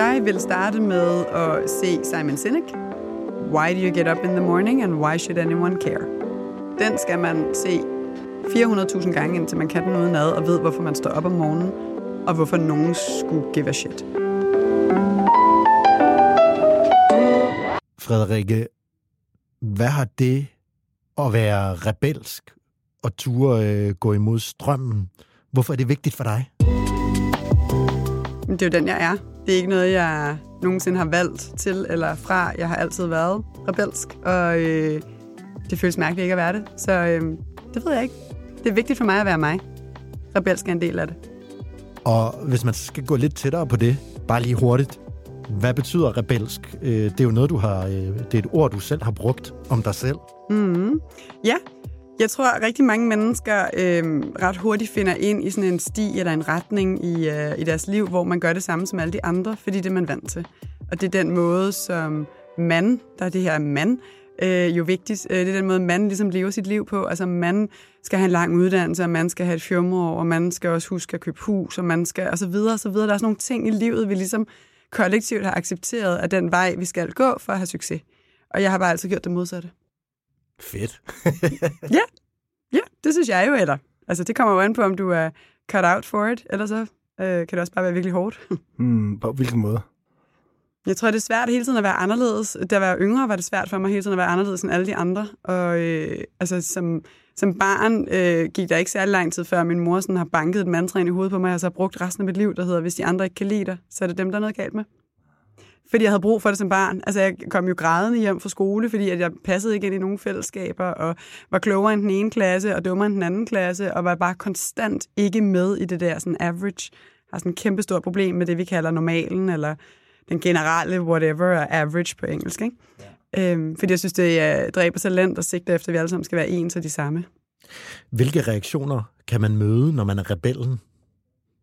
Jeg vil starte med at se Simon Sinek. Why do you get up in the morning, and why should anyone care? Den skal man se 400.000 gange, indtil man kan den uden ad, og ved, hvorfor man står op om morgenen, og hvorfor nogen skulle give a shit. Frederikke, hvad har det at være rebelsk og ture øh, gå imod strømmen? Hvorfor er det vigtigt for dig? Det er jo den, jeg er. Det er ikke noget, jeg nogensinde har valgt til eller fra. Jeg har altid været rebelsk, og øh, det føles mærkeligt ikke at være det. Så øh, det ved jeg ikke. Det er vigtigt for mig at være mig. Rebelsk er en del af det. Og hvis man skal gå lidt tættere på det, bare lige hurtigt. Hvad betyder rebelsk? Øh, Det er jo noget, du har... øh, Det er et ord, du selv har brugt om dig selv. Mm-hmm. Ja, jeg tror, at rigtig mange mennesker øh, ret hurtigt finder ind i sådan en sti eller en retning i, øh, i deres liv, hvor man gør det samme som alle de andre, fordi det er man vant til. Og det er den måde, som man, der er det her mand, øh, jo vigtigt. Øh, det er den måde, man ligesom lever sit liv på. Altså, man skal have en lang uddannelse, og man skal have et fjumreår, og man skal også huske at købe hus, og man skal, og så videre, og så videre. Der er sådan nogle ting i livet, vi ligesom kollektivt har accepteret, at den vej, vi skal gå for at have succes. Og jeg har bare altid gjort det modsatte. Fedt. Ja, ja, det synes jeg jo, eller. Altså, det kommer jo an på, om du er cut out for it, eller så øh, kan det også bare være virkelig hårdt. Hmm, på hvilken måde? Jeg tror, det er svært hele tiden at være anderledes. Da jeg var yngre, var det svært for mig hele tiden at være anderledes end alle de andre. Og øh, altså, som, som barn øh, gik der ikke særlig lang tid før, min mor sådan har banket et mantra ind i hovedet på mig, og så har brugt resten af mit liv, der hedder, hvis de andre ikke kan lide dig, så er det dem, der er noget galt med. Fordi jeg havde brug for det som barn. Altså, jeg kom jo grædende hjem fra skole, fordi at jeg passede ikke ind i nogen fællesskaber, og var klogere end den ene klasse, og dummere end den anden klasse, og var bare konstant ikke med i det der sådan average. Har sådan et kæmpestort problem med det, vi kalder normalen, eller den generelle whatever, og average på engelsk. Ikke? Ja. Øhm, fordi jeg synes, det uh, dræber talent og sigter efter, at vi alle sammen skal være ens og de samme. Hvilke reaktioner kan man møde, når man er rebellen?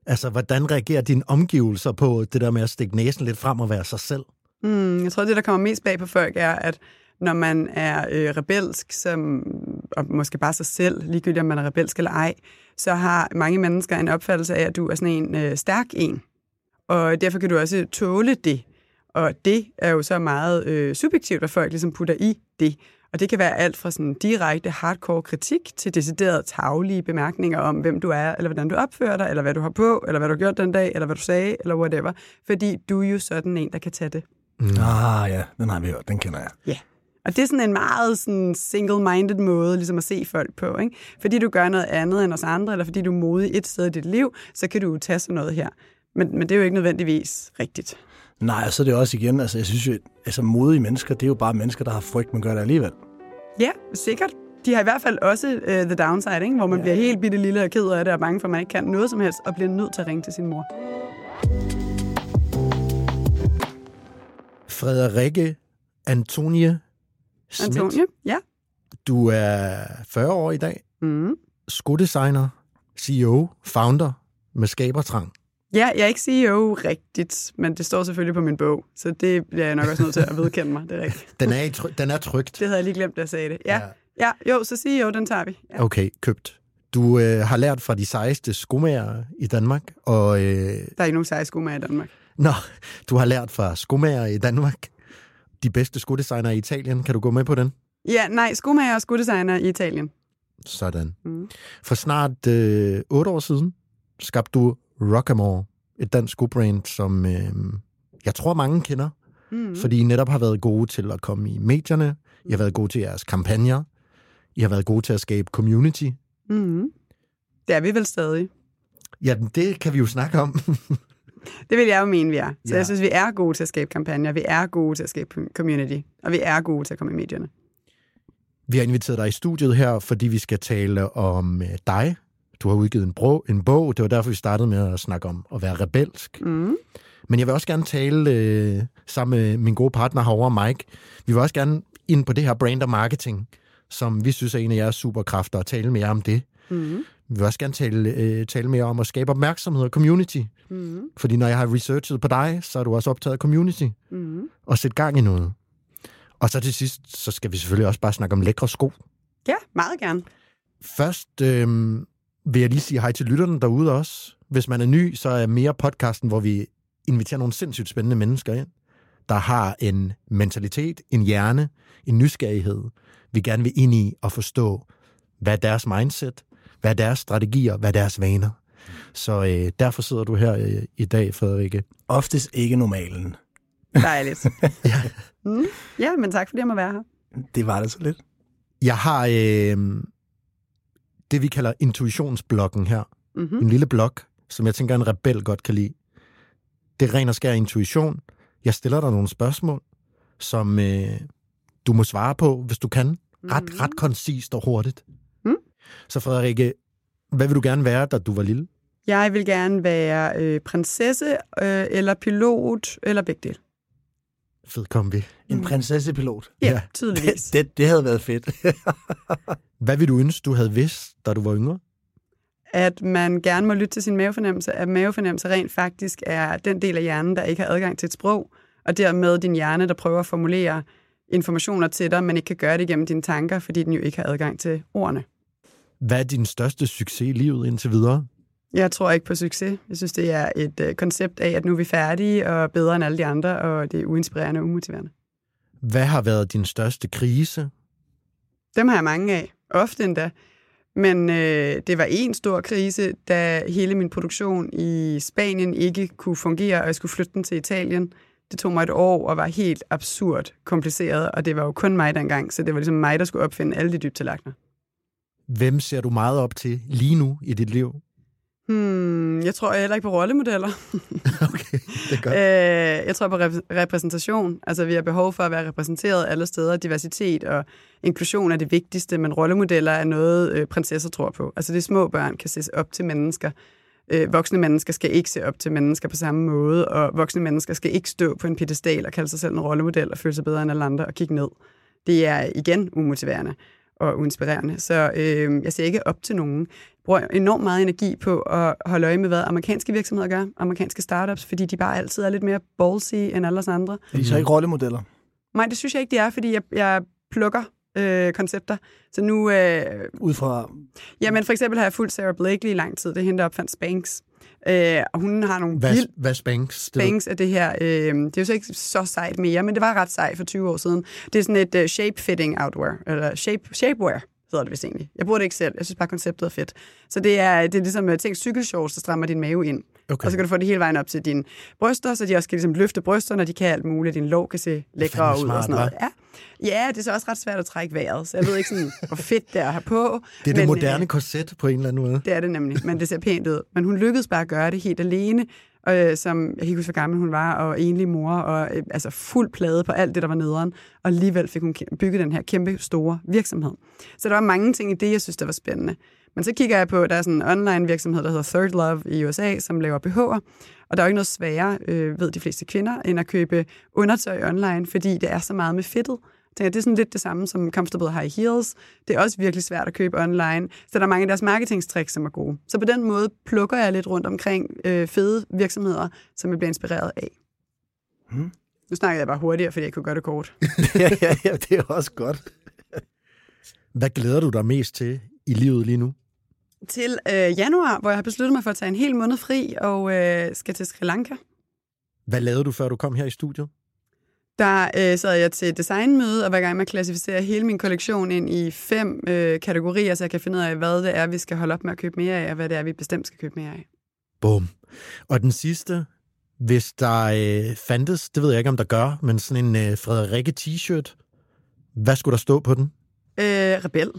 Altså, hvordan reagerer dine omgivelser på det der med at stikke næsen lidt frem og være sig selv? Mm, jeg tror, det, der kommer mest bag på folk, er, at når man er øh, rebelsk, som, og måske bare sig selv, ligegyldigt om man er rebelsk eller ej, så har mange mennesker en opfattelse af, at du er sådan en øh, stærk en. Og derfor kan du også tåle det. Og det er jo så meget øh, subjektivt, hvad folk ligesom putter i det. Og det kan være alt fra sådan direkte hardcore kritik til deciderede taglige bemærkninger om, hvem du er, eller hvordan du opfører dig, eller hvad du har på, eller hvad du har gjort den dag, eller hvad du sagde, eller whatever. Fordi du er jo sådan en, der kan tage det. Mm. Ah ja, den har vi hørt, den kender jeg. Ja. Og det er sådan en meget sådan single-minded måde ligesom at se folk på. Ikke? Fordi du gør noget andet end os andre, eller fordi du er modig et sted i dit liv, så kan du tage sådan noget her. Men, men det er jo ikke nødvendigvis rigtigt. Nej, og så er det også igen, altså jeg synes jo, altså modige mennesker, det er jo bare mennesker, der har frygt, men gør det alligevel. Ja, sikkert. De har i hvert fald også uh, the downside, ikke? hvor man ja. bliver helt bitte lille og ked af det, og bange for, at man ikke kan noget som helst, og bliver nødt til at ringe til sin mor. Frederikke Antonie Schmidt. Antonie, ja. Du er 40 år i dag. Mm. Skodesigner, CEO, founder med skabertrang. Ja, jeg er ikke CEO rigtigt, men det står selvfølgelig på min bog, så det bliver jeg nok også nødt til at vedkende mig, det er rigtigt. Den er, try- den er trygt. Det havde jeg lige glemt, da jeg sagde det. Ja, ja. ja jo, så CEO, den tager vi. Ja. Okay, købt. Du øh, har lært fra de sejeste skomager i Danmark, og... Øh, Der er ikke nogen seje skomager i Danmark. nå, du har lært fra skomager i Danmark. De bedste skodesignere i Italien. Kan du gå med på den? Ja, nej, skomager og skodesigner i Italien. Sådan. Mm. For snart øh, otte år siden skabte du Rockamore, et dansk skobrand, som øh, jeg tror mange kender, Mm. fordi I netop har været gode til at komme i medierne, I har været gode til jeres kampagner, I har været gode til at skabe community. Mm. Det er vi vel stadig. Ja, det kan vi jo snakke om. Det vil jeg jo mene, vi er. Så Ja. ja. jeg synes, vi er gode til at skabe kampagner, vi er gode til at skabe community, og vi er gode til at komme i medierne. Vi har inviteret dig i studiet her, fordi vi skal tale om øh, dig. Du har udgivet en, bro, en bog, det var derfor, vi startede med at snakke om at være rebelsk. Mm. Men jeg vil også gerne tale øh, sammen med min gode partner herovre, Mike. Vi vil også gerne ind på det her brand og marketing, som vi synes er en af jeres superkræfter, og tale mere om det. Mm. Vi vil også gerne tale, øh, tale mere om at skabe opmærksomhed og community. Mm. Fordi når jeg har researchet på dig, så er du også optaget af community Mm. og sætte gang i noget. Og så til sidst, så skal vi selvfølgelig også bare snakke om lækre sko. Ja, meget gerne. Først øh, vil jeg lige sige hej til lytterne derude også. Hvis man er ny, så er mere podcasten, hvor vi inviterer nogle sindssygt spændende mennesker ind, der har en mentalitet, en hjerne, en nysgerrighed, vi gerne vil ind i og forstå, hvad er deres mindset, hvad er deres strategier, hvad er deres vaner. Så øh, derfor sidder du her øh, i dag, Frederikke. Oftest ikke normalen. Dejligt. ja. Mm. ja, men tak fordi jeg må være her. Det var det så lidt. Jeg har øh, det, vi kalder intuitionsblokken her. Mm-hmm. En lille blok, som jeg tænker, en rebel godt kan lide. Det er ren og skær intuition. Jeg stiller dig nogle spørgsmål, som øh, du må svare på, hvis du kan. Ret, Mhm. ret koncist og hurtigt. Mm. Så Frederikke, hvad vil du gerne være, da du var lille? Jeg vil gerne være øh, prinsesse, øh, eller pilot, eller begge dele. Fed kom vi. En prinsessepilot. Ja, Ja. ja. tydeligvis. Det, det, det havde været fedt. Hvad vil du ønske, du havde vidst, da du var yngre? At man gerne må lytte til sin mavefornemmelse, at mavefornemmelse rent faktisk er den del af hjernen, der ikke har adgang til et sprog, og dermed din hjerne, der prøver at formulere informationer til dig, men ikke kan gøre det gennem dine tanker, fordi den jo ikke har adgang til ordene. Hvad er din største succes i livet indtil videre? Jeg tror ikke på succes. Jeg synes, det er et øh, koncept af, at nu er vi færdige og bedre end alle de andre, og det er uinspirerende og umotiverende. Hvad har været din største krise? Dem har jeg mange af, ofte endda. Men øh, det var en stor krise, da hele min produktion i Spanien ikke kunne fungere, og jeg skulle flytte den til Italien. Det tog mig et år og var helt absurd kompliceret, og det var jo kun mig dengang, så det var ligesom mig, der skulle opfinde alle de dybtalagner. Hvem ser du meget op til lige nu i dit liv? Hmm, jeg tror heller ikke på rollemodeller. Okay, det er godt. Øh, jeg tror på rep- repræsentation. Altså, vi har behov for at være repræsenteret alle steder. Diversitet og inklusion er det vigtigste, men rollemodeller er noget, øh, prinsesser tror på. Altså, det små børn kan se op til mennesker. Øh, voksne mennesker skal ikke se op til mennesker på samme måde, og voksne mennesker skal ikke stå på en pedestal og kalde sig selv en rollemodel og føle sig bedre end alle andre og kigge ned. Det er igen umotiverende og uinspirerende. Så øh, jeg ser ikke op til nogen. Jeg bruger enormt meget energi på at holde øje med, hvad amerikanske virksomheder gør, amerikanske startups, fordi de bare altid er lidt mere ballsy end alle os andre. Er de så ikke rollemodeller? Nej, det synes jeg ikke, de er, fordi jeg, jeg plukker øh, koncepter. Så nu, øh, Ud fra... jamen for eksempel har jeg fulgt Sarah Blakely i lang tid. Det er hende, der opfandt Spanx. Øh, og hun har nogle Hvad, vildt hvad ved- Spanx er det her, øh, det er jo så ikke så sejt mere, men det var ret sejt for 20 år siden. Det er sådan et uh, shape-fitting outwear, eller shape, shapewear hedder det vist egentlig. Jeg bruger det ikke selv, jeg synes bare, konceptet er fedt. Så det er, det er ligesom, at tænk cykelshorts, der strammer din mave ind. Okay. Og så kan du få det hele vejen op til dine bryster, så de også kan ligesom løfte brysterne, og de kan alt muligt. Din lov kan se lækre ud smart, og sådan noget. Ja. Ja, det er så også ret svært at trække vejret, så jeg ved ikke sådan, hvor fedt det er at have på. Det er det men, moderne øh, korset på en eller anden måde. det er det nemlig, men det ser pænt ud. Men hun lykkedes bare at gøre det helt alene, øh, som jeg kan ikke huske, hvor gammel hun var, og enlig mor, og øh, altså fuld plade på alt det, der var nederen. Og alligevel fik hun bygget den her kæmpe store virksomhed. Så der var mange ting i det, jeg synes, der var spændende. Men så kigger jeg på, der er sådan en online virksomhed, der hedder Third Love i USA, som laver BH'er. Og der er jo ikke noget sværere, øh, ved de fleste kvinder, end at købe undertøj online, fordi det er så meget med fedtet. Tænker, det er sådan lidt det samme som Comfortable High Heels. Det er også virkelig svært at købe online. Så der er mange af deres marketingstricks, som er gode. Så på den måde plukker jeg lidt rundt omkring øh, fede virksomheder, som jeg bliver inspireret af. Hmm. Nu snakker jeg bare hurtigere, fordi jeg kunne gøre det kort. ja, ja, ja, det er også godt. Hvad glæder du dig mest til i livet lige nu? Til øh, januar, hvor jeg har besluttet mig for at tage en hel måned fri og øh, skal til Sri Lanka. Hvad lavede du, før du kom her i studiet? Der øh, sad jeg til designmøde og var i gang med at klassificere hele min kollektion ind i fem øh, kategorier, så jeg kan finde ud af, hvad det er, vi skal holde op med at købe mere af, og hvad det er, vi bestemt skal købe mere af. Bum. Og den sidste, hvis der øh, fandtes, det ved jeg ikke, om der gør, men sådan en øh, Frederikke t-shirt, hvad skulle der stå på den? Øh, rebel,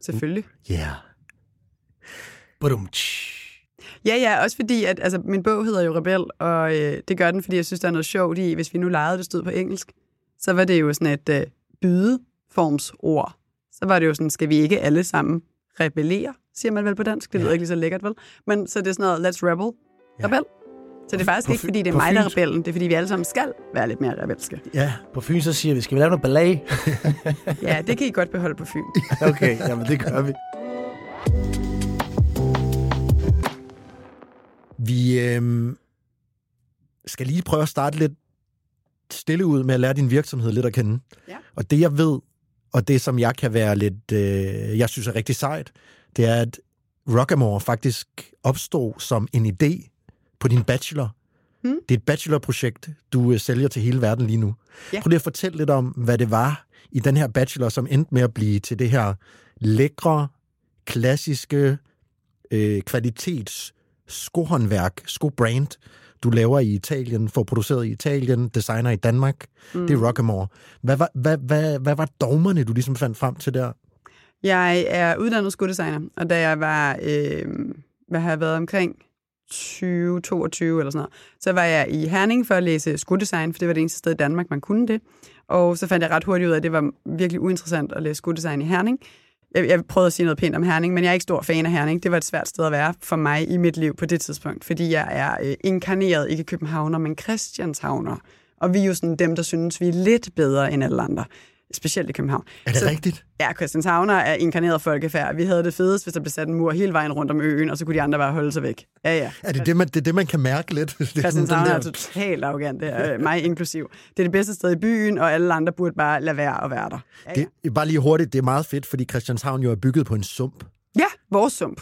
selvfølgelig. Ja. Yeah. Badum. Ja, ja, også fordi, at altså, min bog hedder jo Rebel, og øh, det gør den, fordi jeg synes, der er noget sjovt i, hvis vi nu legede, det stod på engelsk, så var det jo sådan et øh, bydeformsord. Så var det jo sådan, skal vi ikke alle sammen rebellere, siger man vel på dansk. Det lyder Ja. ikke lige så lækkert, vel? Men så det er sådan noget, let's rebel. Ja. Rebel. Så det er faktisk På ikke, fordi det er mig, der er rebellen. Det er, fordi vi alle sammen skal være lidt mere rebelske. Ja. På Fyn så siger vi, skal vi lave noget ballade? Ja, det kan I godt beholde på Fyn. Okay, jamen det gør vi. Vi øh, skal lige prøve at starte lidt stille ud med at lære din virksomhed lidt at kende. Ja. Og det jeg ved, og det som jeg kan være lidt, øh, jeg synes er rigtig sejt, det er, at Rockamore faktisk opstod som en idé på din bachelor. Hmm. Det er et bachelorprojekt, du øh, sælger til hele verden lige nu. Ja. Prøv lige at fortælle lidt om, hvad det var i den her bachelor, som endte med at blive til det her lækre, klassiske øh, kvalitets skohåndværk, skobrand, du laver i Italien, får produceret i Italien, designer i Danmark. Mm. Det er Rockamore. Hvad var, hvad, hvad, hvad var dogmerne, du ligesom fandt frem til der? Jeg er uddannet skodesigner, og da jeg var, øh, hvad har jeg været omkring 20, 22 eller sådan noget, så var jeg i Herning for at læse skodesign, for det var det eneste sted i Danmark, man kunne det. Og så fandt jeg ret hurtigt ud af, at det var virkelig uinteressant at læse skodesign i Herning. Jeg, jeg prøvede at sige noget pænt om Herning, men jeg er ikke stor fan af Herning. Det var et svært sted at være for mig i mit liv på det tidspunkt, fordi jeg er øh, inkarneret, ikke københavner, men Christianshavner. Og vi er jo sådan dem, der synes, vi er lidt bedre end alle andre. Specielt i København. Er det Så- rigtigt? Ja, Christianshavner er inkarneret folkefærd. Vi havde det fedest, hvis der blev sat en mur hele vejen rundt om øen, og så kunne de andre bare holde sig væk. Ja, ja. Er det det, man, det, er det, man kan mærke lidt? Er Christianshavn er totalt arrogant, det er, øh, mig inklusiv. Det er det bedste sted i byen, og alle andre burde bare lade være at være der. Ja, ja. det, bare lige hurtigt, det er meget fedt, fordi Christianshavn jo er bygget på en sump. Ja vores sump.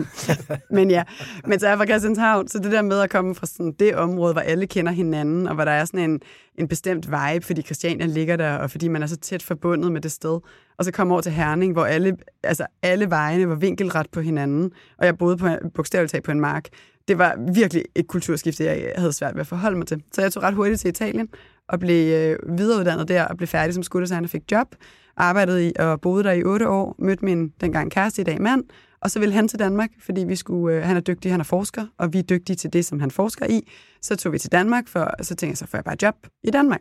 men ja, men så er jeg fra Christianshavn, så det der med at komme fra sådan det område, hvor alle kender hinanden, og hvor der er sådan en, en bestemt vibe, fordi Christiania ligger der, og fordi man er så tæt forbundet med det sted, og så komme over til Herning, hvor alle, altså alle vejene var vinkelret på hinanden, og jeg boede på, bogstaveligt talt på en mark. Det var virkelig et kulturskifte, jeg havde svært ved at forholde mig til. Så jeg tog ret hurtigt til Italien, og blev øh, videreuddannet der, og blev færdig som skoledesigner, fik job, arbejdede i og boede der i otte år, mødte min dengang kæreste i dag mand, og så ville han til Danmark, fordi vi skulle, øh, han er dygtig, han er forsker, og vi er dygtige til det, som han forsker i. Så tog vi til Danmark, for så tænkte jeg, så får jeg bare job i Danmark.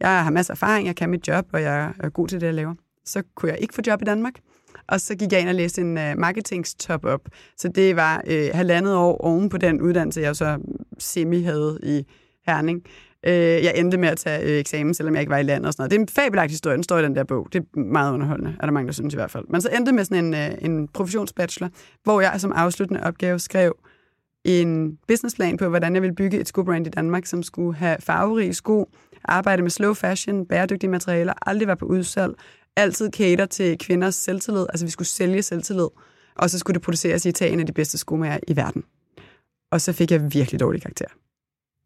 Jeg har masser af erfaring, jeg kan mit job, og jeg er god til det, jeg laver. Så kunne jeg ikke få job i Danmark, og så gik jeg ind og læste en øh, uh, marketingstop-up. Så det var øh, halvandet år oven på den uddannelse, jeg så semi havde i Herning. Uh, jeg endte med at tage uh, eksamen, selvom jeg ikke var i landet og sådan noget. Det er en fabelagtig historie, den står i den der bog. Det er meget underholdende, er der mange, der synes i hvert fald. Men så endte med sådan en, uh, en professionsbachelor, hvor jeg som afsluttende opgave skrev en businessplan på, hvordan jeg ville bygge et skobrand i Danmark, som skulle have farverige sko, arbejde med slow fashion, bæredygtige materialer, aldrig være på udsalg, altid cater til kvinders selvtillid, altså vi skulle sælge selvtillid, og så skulle det produceres i Italien af de bedste skomager i verden. Og så fik jeg virkelig dårlig karakter.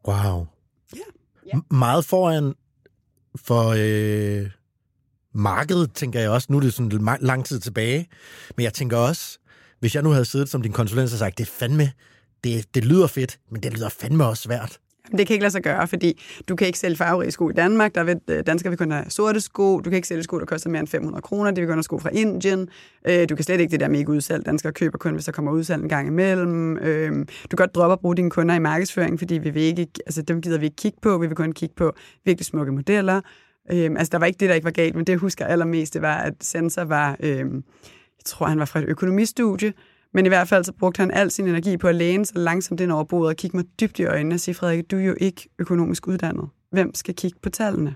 Wow. Ja. Ja. Meget foran for øh, markedet, tænker jeg også. Nu er det sådan lidt lang tid tilbage. Men jeg tænker også, hvis jeg nu havde siddet som din konsulent og sagt, det er fandme, det, det lyder fedt, men det lyder fandme også svært. Det kan ikke lade sig gøre, fordi du kan ikke sælge farverige sko i Danmark. Der vil, øh, danskere vil kun have sorte sko. Du kan ikke sælge sko, der koster mere end 500 kroner. Det vil kun have sko fra Indien. Øh, du kan slet ikke det der med ikke udsalg. Danskere køber kun, hvis der kommer udsalg en gang imellem. Øh, du kan godt droppe at bruge dine kunder i markedsføring, fordi vi vil ikke, altså dem gider vi ikke kigge på. Vi vil kun kigge på virkelig smukke modeller. Altså der var ikke det, der ikke var galt, men det jeg husker allermest, det var, at Sensor var, jeg tror han var fra et økonomistudie, men i hvert fald så brugte han al sin energi på at læne sig langsomt ind over bordet og kigge mig dybt i øjnene og sige, Frederik, du er jo ikke økonomisk uddannet. Hvem skal kigge på tallene?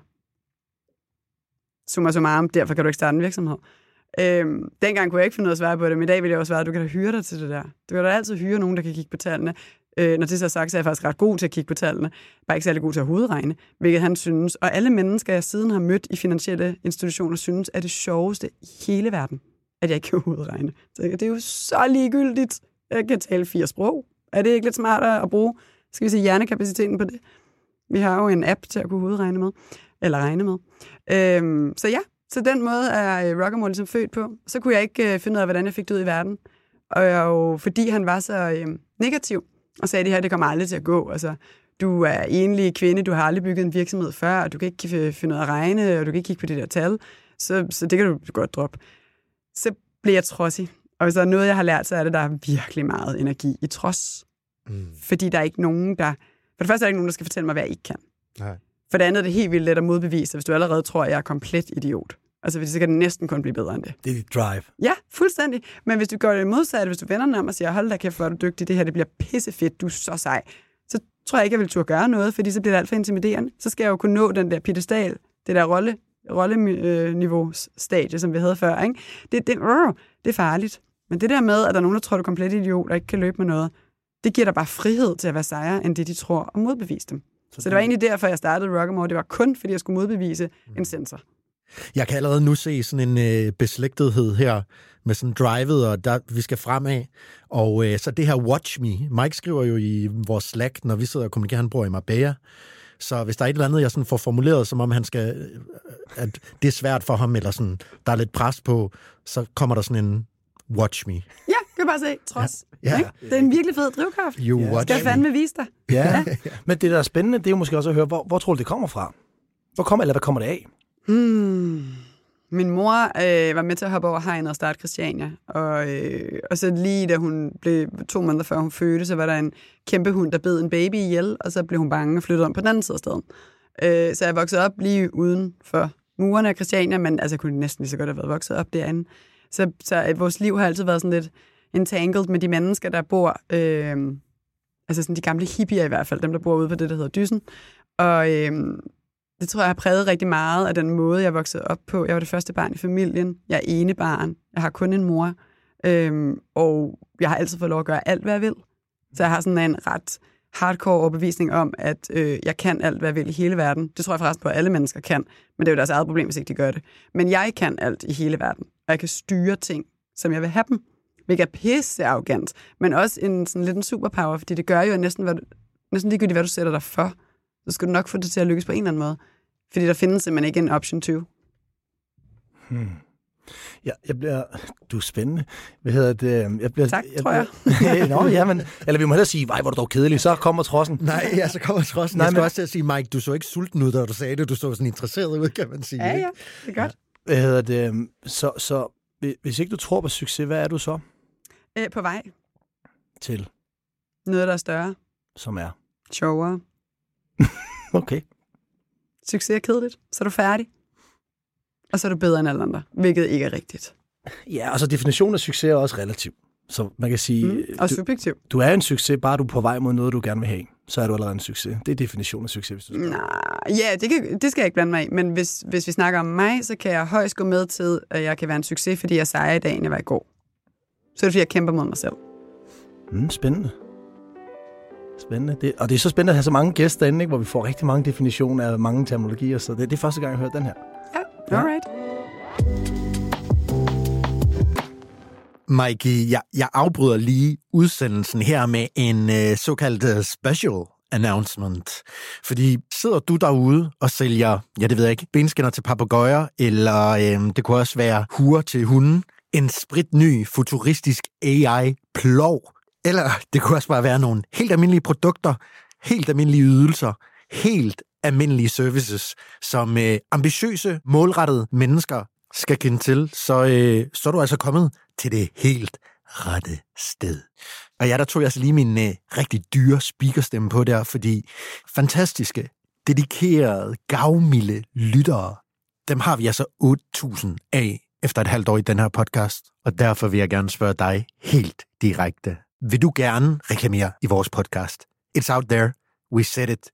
Summa summarum, derfor kan du ikke starte en virksomhed. Øhm, dengang kunne jeg ikke finde ud af at svare på det, men i dag vil jeg også svare, at du kan da hyre dig til det der. Du kan da altid hyre nogen, der kan kigge på tallene. Øh, når det så er sagt, så er jeg faktisk ret god til at kigge på tallene. Bare ikke særlig god til at hovedregne, hvilket han synes. Og alle mennesker, jeg siden har mødt i finansielle institutioner, synes er det sjoveste i hele verden, at jeg ikke kan udregne. Så det er jo så ligegyldigt. Jeg kan tale fire sprog. Er det ikke lidt smartere at bruge, skal vi sige, hjernekapaciteten på det? Vi har jo en app til at kunne hovedregne med. eller regne med. Øhm, så ja, så den måde er øh, Rockamore ligesom født på. Så kunne jeg ikke øh, finde ud af, hvordan jeg fik det ud i verden. Og jo, fordi han var så øh, negativ, og sagde, det her det kommer aldrig til at gå. Altså, du er enlig kvinde, du har aldrig bygget en virksomhed før, og du kan ikke øh, finde ud af at regne, og du kan ikke kigge på det der tal, så, så det kan du godt droppe. Så bliver jeg trodsig. Og hvis der er noget, jeg har lært, så er det, der er virkelig meget energi i trods. Mm. Fordi der er ikke nogen, der... For det første er der ikke nogen, der skal fortælle mig, hvad jeg ikke kan. Nej. For det andet er det helt vildt let at modbevise, hvis du allerede tror, at jeg er komplet idiot. Altså, så kan det næsten kun blive bedre end det. Det er dit drive. Ja, fuldstændig. Men hvis du gør det modsatte, hvis du vender om og siger, hold da kæft, hvor er du dygtig, det her det bliver pissefedt, du er så sej, så tror jeg ikke, jeg vil turde gøre noget, fordi så bliver det alt for intimiderende. Så skal jeg jo kunne nå den der pedestal, det der rolle, rolleniveau-stadie, som vi havde før. Ikke? Det, det, uh, det er farligt. Men det der med, at der er nogen, der tror, du er komplet idiot og ikke kan løbe med noget, det giver dig bare frihed til at være sejere, end det de tror, og modbevise dem. Så, så det var egentlig derfor, jeg startede Rockamore. Det var kun, fordi jeg skulle modbevise mm. en sensor. Jeg kan allerede nu se sådan en øh, beslægtethed her med sådan drivet, og der, vi skal fremad. Og øh, så det her Watch Me. Mike skriver jo i vores Slack, når vi sidder og kommunikerer, han bor i Marbella. Så hvis der er et eller andet, jeg sådan får formuleret, som om han skal, øh, at det er svært for ham, eller sådan, der er lidt pres på, så kommer der sådan en Watch Me. Ja, kan bare se, trods. Ja. Ja. Det er en virkelig fed drivkraft. You ja. watch Skal jeg fandme vise dig. Ja. ja. Men det, der er spændende, det er jo måske også at høre, hvor, hvor tror du, det kommer fra? Hvor kommer, eller hvad kommer det af? Hmm. Min mor øh, var med til at hoppe over hegnet og starte Christiania. Og, øh, og så lige da hun blev to måneder før hun fødte, så var der en kæmpe hund, der bed en baby ihjel, og så blev hun bange og flyttede om på den anden side af staden. Øh, så jeg voksede op lige uden for murene af Christiania, men altså, jeg kunne næsten lige så godt have været vokset op derinde. Så, så øh, vores liv har altid været sådan lidt entangled med de mennesker, der bor, øh, altså sådan de gamle hippier i hvert fald, dem der bor ude på det, der hedder Dyssen. Og øh, det tror jeg har præget rigtig meget af den måde, jeg voksede op på. Jeg var det første barn i familien. Jeg er ene barn. Jeg har kun en mor. Øhm, og jeg har altid fået lov at gøre alt, hvad jeg vil. Så jeg har sådan en ret hardcore overbevisning om, at øh, jeg kan alt, hvad jeg vil i hele verden. Det tror jeg forresten på, at alle mennesker kan. Men det er jo deres eget problem, hvis ikke de gør det. Men jeg kan alt i hele verden. Og jeg kan styre ting, som jeg vil have dem. Hvilket er pisse arrogant. Men også en sådan lidt en superpower, fordi det gør jo næsten, hvad du, næsten ligegyldigt, hvad du sætter dig for så skal du nok få det til at lykkes på en eller anden måde. Fordi der findes simpelthen ikke en option 2. Hmm. Ja, jeg bliver... Du er spændende. Hvad hedder det? Jeg bliver, tak, jeg, tror jeg. jeg Nå, ja, men, eller vi må hellere sige, vej, hvor du dog kedelig, så kommer trossen. Nej, ja, så kommer trossen. Nej, jeg skal men... også til at sige, Mike, du så ikke sulten ud, da du sagde det. Du så sådan interesseret ud, kan man sige. Ja, ja, det er godt. Hvad hedder det? Så, så hvis ikke du tror på succes, hvad er du så? Æ, på vej. Til? Noget, der er større. Som er? Sjovere. okay. Succes er kedeligt, så er du færdig. Og så er du bedre end alle andre, hvilket ikke er rigtigt. Ja, og så definitionen af succes er også relativ. Så man kan sige... Mm, og du, subjektiv. Du er en succes, bare du er på vej mod noget, du gerne vil have. Så er du allerede en succes. Det er definitionen af succes, hvis du Nej, ja, det, kan, det skal jeg ikke blande mig i. Men hvis, hvis vi snakker om mig, så kan jeg højst gå med til, at jeg kan være en succes, fordi jeg sejrer i dag, end jeg var i går. Så er det, fordi jeg kæmper mod mig selv. Mm, spændende. Spændende. Det, og det er så spændende at have så mange gæster inde, ikke, hvor vi får rigtig mange definitioner af mange terminologier, så det, det er første gang, jeg hører den her. Ja, alright. Mikey, jeg, jeg afbryder lige udsendelsen her med en øh, såkaldt øh, special announcement. Fordi sidder du derude og sælger, ja det ved jeg ikke, benskinner til papegøjer, eller øh, det kunne også være huer til hunden, en spritny futuristisk AI-plov, eller det kunne også bare være nogle helt almindelige produkter, helt almindelige ydelser, helt almindelige services, som øh, ambitiøse, målrettede mennesker skal kende til, så, øh, så er du altså kommet til det helt rette sted. Og ja, der tog jeg altså lige min øh, rigtig dyre speakerstemme på der, fordi fantastiske, dedikerede, gavmilde lyttere, dem har vi altså 8.000 af efter et halvt år i den her podcast. Og derfor vil jeg gerne spørge dig helt direkte. Vil du gerne reklamere i vores podcast? It's out there. We said it.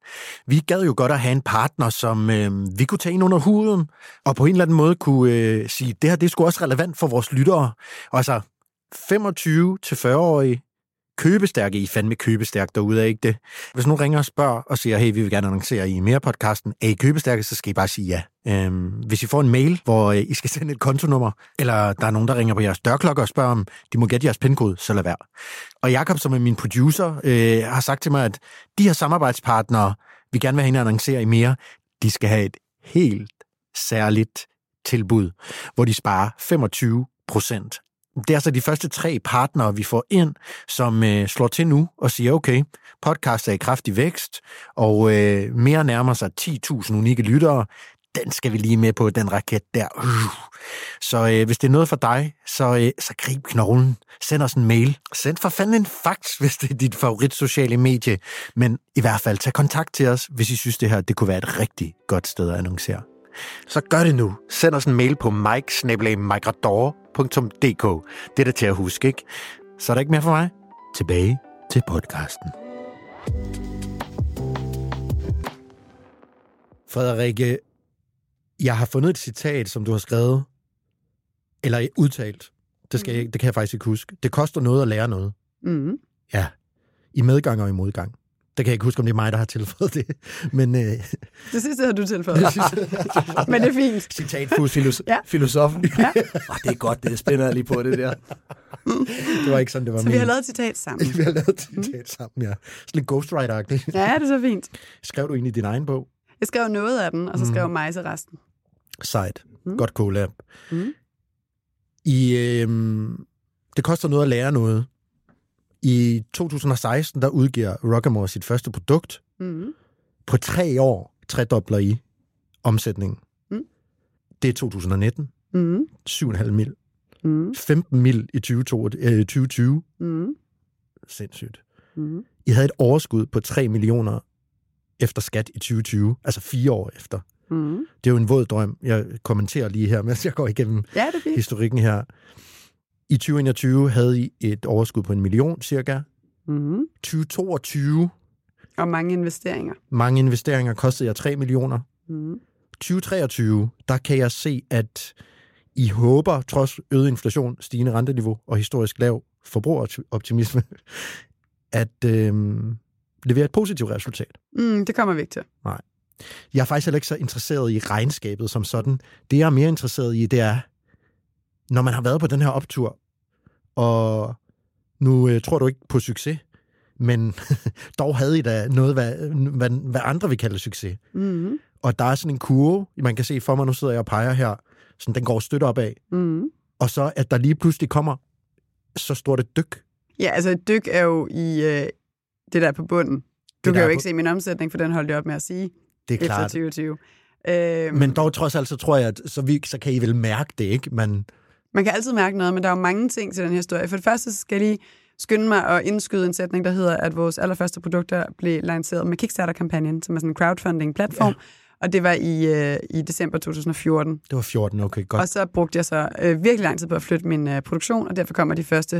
Vi gad jo godt at have en partner, som øh, vi kunne tage ind under huden, og på en eller anden måde kunne øh, sige, det her det er sgu også relevant for vores lyttere. Og altså, 25-40-årige købestærke, I er fandme købestærke derude, er ikke det? Hvis nogen ringer og spørger og siger, hey, vi vil gerne annoncere i mere podcasten, er I købestærke, så skal I bare sige ja. Øhm, hvis I får en mail, hvor øh, I skal sende et kontonummer, eller der er nogen, der ringer på jeres dørklokke og spørger om, de må gætte jeres pindkode, så lad være. Og Jakob, som er min producer, øh, har sagt til mig, at de her samarbejdspartnere, vi gerne vil have hende annoncere i mere, de skal have et helt særligt tilbud, hvor de sparer 25 procent. Det er altså de første tre partnere, vi får ind, som øh, slår til nu og siger, okay, podcast er i kraftig vækst, og øh, mere nærmer sig 10.000 unikke lyttere. Den skal vi lige med på, den raket der. Så øh, hvis det er noget for dig, så, øh, så grib knoglen. Send os en mail. Send for fanden en fax, hvis det er dit favorit sociale medie. Men i hvert fald tag kontakt til os, hvis I synes, det her det kunne være et rigtig godt sted at annoncere. Så gør det nu. Send os en mail på mike det er det til at huske, ikke? Så er der ikke mere for mig. Tilbage til podcasten. Frederikke, jeg har fundet et citat, som du har skrevet, eller udtalt. Det, skal jeg, det kan jeg faktisk ikke huske. Det koster noget at lære noget. Mm. Ja, i medgang og i modgang. Det kan jeg ikke huske, om det er mig, der har tilføjet det. Men, øh, Det sidste har du tilføjet. Men det er fint. citat Filos- Ja. ja. Filosofen. Ja. oh, det er godt, det spænder lige på det der. Det var ikke sådan, det var Så vi har lavet et citat sammen. vi har lavet et citat sammen, ja. Sådan lidt ghostwriter-agtigt. Ja, det er så fint. Skrev du egentlig din egen bog? Jeg skrev noget af den, og så Mm. skrev mig til resten. Sejt. Mm. Godt collab. Mm. I, øhm, det koster noget at lære noget. I 2016, der udgiver Rockamore sit første produkt. Mm. På tre år tredobler I omsætningen. Mm. Det er 2019. Mm. 7,5 mil. Mm. 15 mil i 2020. øh, 2020. Mm. Sindssygt. Mm. I havde et overskud på 3 millioner efter skat i 2020, altså fire år efter. Mm. Det er jo en våd drøm. Jeg kommenterer lige her, mens jeg går igennem Ja, det historikken her. I 2021 havde I et overskud på en million cirka. Mm. 2022, Og mange investeringer. mange investeringer kostede jer 3 millioner. Mm. 2023, der kan jeg se, at I håber, trods øget inflation, stigende renteniveau og historisk lav forbrugeroptimisme, at øh, levere et positivt resultat. Mm, det kommer vi ikke til. Jeg er faktisk heller ikke så interesseret i regnskabet som sådan. Det, jeg er mere interesseret i, det er, når man har været på den her optur, og nu øh, tror du ikke på succes, men dog havde I da noget, hvad, hvad, hvad andre vil kalde succes. Mm. Og der er sådan en kurve, man kan se for mig, nu sidder jeg og peger her, sådan den går støt opad, Mm. og så at der lige pludselig kommer så stort et dyk. Ja, altså et dyk er jo i øh, det der er på bunden. Du der kan jo på- ikke se min omsætning, for den holdt jeg op med at sige Det er efter klart. 2020. Øh, Men dog trods alt, så tror jeg, at så, vi, så kan I vel mærke det, ikke? Man, Man kan altid mærke noget, men der er jo mange ting til den her historie. For det første skal jeg lige skynde mig at indskyde en sætning, der hedder, at vores allerførste produkter blev lanceret med Kickstarter-kampagnen, som er sådan en crowdfunding-platform. Ja. Og det var i, øh, i december 2014. det var 14, okay, godt. Og så brugte jeg så øh, virkelig lang tid på at flytte min øh, produktion, og derfor kommer de første,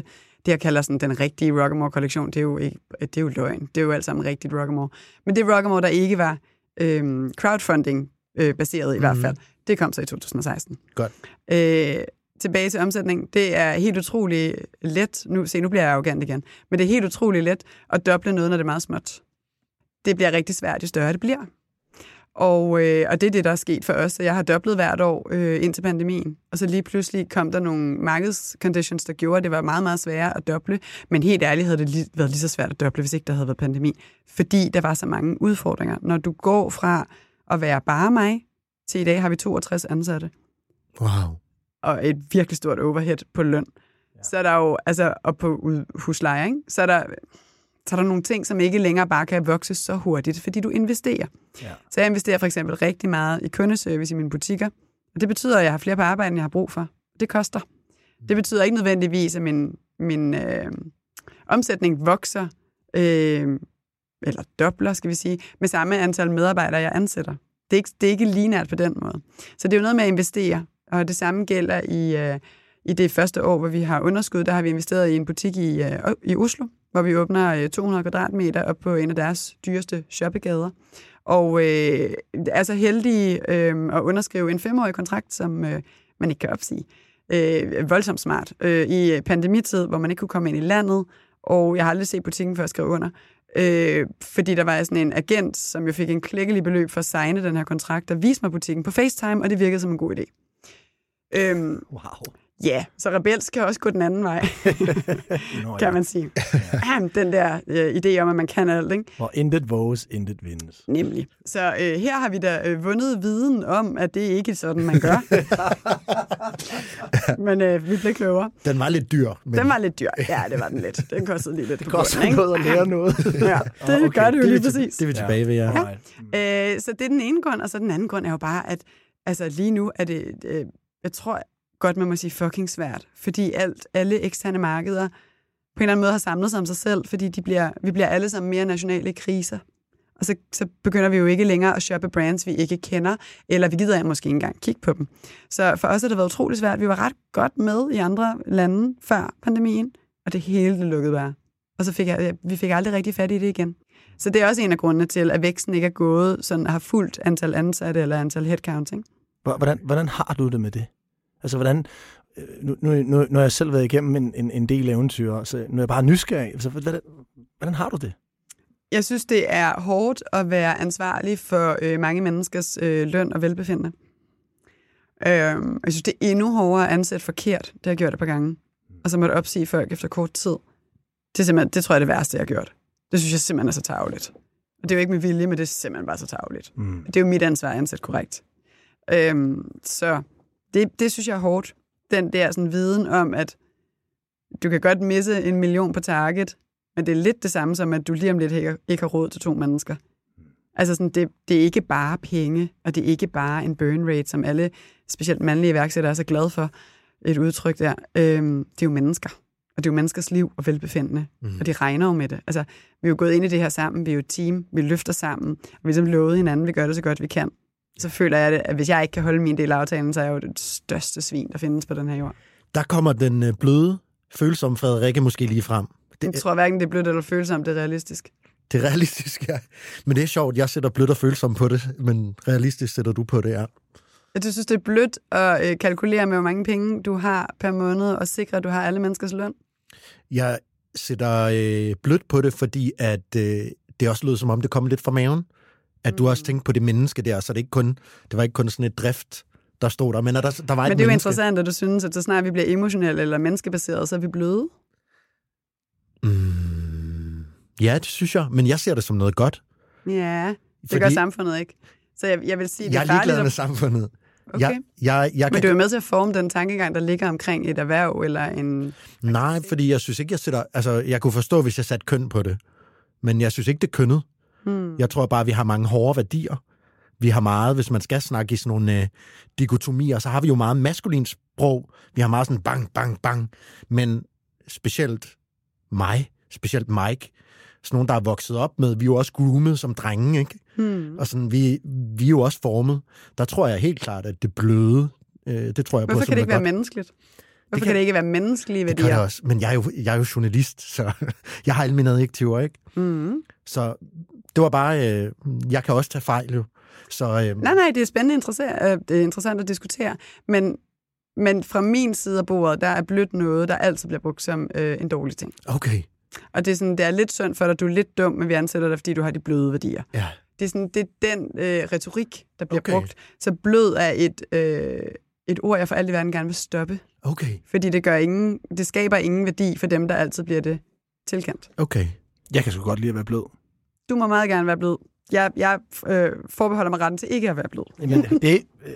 det jeg kalder sådan den rigtige Rockamore-kollektion. Det er jo, ikke, det er jo løgn. Det er jo alt sammen rigtigt Rockamore. Men det Rockamore, der ikke var øh, crowdfunding-baseret i mm. hvert Mhm. fald, det kom så i 2016. Godt. Øh, tilbage til omsætning. Det er helt utrolig let. Nu, se, nu bliver jeg arrogant igen. Men det er helt utrolig let at doble noget, når det er meget småt. Det bliver rigtig svært, jo større det bliver. Og, øh, og det er det, der er sket for os. Så Jeg har dobblet hvert år øh, indtil pandemien. Og så lige pludselig kom der nogle markedsconditions, der gjorde, at det var meget, meget sværere at doble. Men helt ærligt havde det lige, været lige så svært at doble, hvis ikke der havde været pandemi. Fordi der var så mange udfordringer. Når du går fra at være bare mig, til i dag har vi 62 ansatte Wow og et virkelig stort overhead på løn. Ja. Så er der jo, altså, og på husleje, ikke? Så er der, så er der nogle ting, som ikke længere bare kan vokse så hurtigt, fordi du investerer. Ja. Så jeg investerer for eksempel rigtig meget i kundeservice i mine butikker, og det betyder, at jeg har flere på arbejde, end jeg har brug for. Det koster. Det betyder ikke nødvendigvis, at min, min øh, omsætning vokser, øh, eller dobler, skal vi sige, med samme antal medarbejdere, jeg ansætter. Det er ikke, det er ikke linært på den måde. Så det er jo noget med at investere, og det samme gælder i, øh, i det første år, hvor vi har underskud. Der har vi investeret i en butik i, øh, i Oslo, hvor vi åbner øh, 200 kvadratmeter op på en af deres dyreste shoppegader. Og øh, er så heldige øh, at underskrive en femårig kontrakt, som øh, man ikke kan opsige. Øh, voldsomt smart. Øh, I pandemitid, hvor man ikke kunne komme ind i landet, og jeg har aldrig set butikken før jeg skrev under. Øh, fordi der var sådan en agent, som jo fik en klækkelig beløb for at signe den her kontrakt, der viste mig butikken på FaceTime, og det virkede som en god idé. Øhm, Wow. Ja, så rebelsk kan også gå den anden vej, Nå, kan man sige. Ja. Den der øh, idé om, at man kan alt, ikke? Hvor intet våges, intet vindes. Nemlig. Så øh, her har vi da øh, vundet viden om, at det ikke er sådan, man gør. men øh, vi blev klogere. Den var lidt dyr. Men... Den var lidt dyr. Ja, det var den lidt. Den kostede lige lidt. Det koster noget at lære noget. Ja, det okay. gør det jo er lige præcis. Det er vi tilbage ved, ja. ja. Øh, så det er den ene grund, og så den anden grund er jo bare, at altså, lige nu er det, øh, jeg tror godt, man må sige fucking svært, fordi alt, alle eksterne markeder på en eller anden måde har samlet sig om sig selv, fordi de bliver, vi bliver alle sammen mere nationale kriser. Og så, så begynder vi jo ikke længere at shoppe brands, vi ikke kender, eller vi gider måske ikke engang kigge på dem. Så for os har det været utrolig svært. Vi var ret godt med i andre lande før pandemien, og det hele det lukkede bare. Og så fik jeg, vi fik aldrig rigtig fat i det igen. Så det er også en af grundene til, at væksten ikke er gået, sådan har fuldt antal ansatte eller antal headcounting. Hvordan, hvordan har du det med det? Altså, hvordan... øh, Nu, nu, nu, nu har jeg selv været igennem en, en, en del eventyr, så nu er jeg bare nysgerrig. Altså, hvordan, hvordan har du det? Jeg synes, det er hårdt at være ansvarlig for øh, mange menneskers øh, løn og velbefindende. Øh, jeg synes, det er endnu hårdere at ansætte forkert. Det har jeg gjort et par gange. Og så måtte opsige folk efter kort tid. Det, er simpelthen, det tror jeg er det værste, jeg har gjort. Det synes jeg simpelthen er så tageligt. Og det er jo ikke med vilje, men det er simpelthen bare så tageligt. Mm. Det er jo mit ansvar at ansætte korrekt. Øhm, så det, det synes jeg er hårdt. Den der sådan viden om, at du kan godt misse en million på target, men det er lidt det samme som, at du lige om lidt ikke, ikke har råd til to mennesker. Altså sådan, det, det er ikke bare penge, og det er ikke bare en burn rate, som alle, specielt mandlige iværksættere, er så glade for et udtryk der. Øhm, det er jo mennesker, og det er jo menneskers liv og velbefindende, mm. og de regner jo med det. Altså, vi er jo gået ind i det her sammen, vi er jo et team, vi løfter sammen, og vi har ligesom lovet hinanden, vi gør det så godt vi kan. Så føler jeg, at hvis jeg ikke kan holde min del af aftalen, så er jeg jo det største svin, der findes på den her jord. Der kommer den øh, bløde, følsomme Frederikke måske lige frem. Jeg Det, tror hverken, det er blødt eller følsomt, det er realistisk. det er realistisk, ja. Men det er sjovt, jeg sætter blødt og følsomt på det, men realistisk sætter du på det, ja. Jeg synes, det er blødt at øh, kalkulere med, hvor mange penge du har per måned, og sikre, at du har alle menneskers løn. Jeg sætter øh, blødt på det, fordi at øh, det også lød som om, det kom lidt fra maven. At du også tænkte på det menneske der, så det, ikke kun, det var ikke kun sådan et drift, der stod der, men der, der var et Men det er jo menneske. interessant, at du synes, at så snart vi bliver emotionelle eller menneskebaseret, så er vi bløde. Mm, ja, det synes jeg, men jeg ser det som noget godt. Ja, det Fordi gør samfundet ikke. Så jeg, jeg vil sige, det jeg er er ligeglad farligt. med samfundet. Okay. Jeg, jeg, jeg Men kan, du er med til at forme den tankegang, der ligger omkring et erhverv eller en... Nej, fordi jeg synes ikke, jeg sætter... Altså, jeg kunne forstå, hvis jeg satte køn på det. Men jeg synes ikke, det er kønnet. Hmm. Jeg tror bare, vi har mange hårde værdier. Vi har meget, hvis man skal snakke i sådan nogle øh, dikotomier, så har vi jo meget maskulint sprog. Vi har meget sådan bang, bang, bang. Men specielt mig, specielt Mike, sådan nogen, der er vokset op med, vi er jo også groomet som drenge, ikke? Hmm. Og sådan, vi, vi er jo også formet. Der tror jeg helt klart, at det bløde, øh, det tror jeg på, Hvorfor kan det ikke være godt. menneskeligt? Hvorfor kan- kan det ikke være menneskelige Det gør det værdier? også. Men jeg er jo, jeg er jo journalist, så jeg har alle mine adjektiver, ikke? Mm. Så det var bare, øh, jeg kan også tage fejl jo. Så øh, Nej, nej, det er spændende interessant, øh, det er interessant at diskutere, men, men fra min side af bordet, der er blødt noget, der altid bliver brugt som øh, en dårlig ting. okay, Og det er, sådan, det er lidt synd for dig, du er lidt dum, men vi ansætter dig, fordi du har de bløde værdier. ja. Det er, sådan, det er den øh, retorik, der bliver Okay. okay. brugt. Så blød er et, øh, et ord, jeg for alt i verden gerne vil stoppe. Okay, Fordi det, gør ingen, det skaber ingen værdi for dem, der altid bliver det tilkendt. okay. Jeg kan sgu godt lide at være blød. Du må meget gerne være blød. Jeg, jeg øh, forbeholder mig retten til ikke at være blød. Men det øh,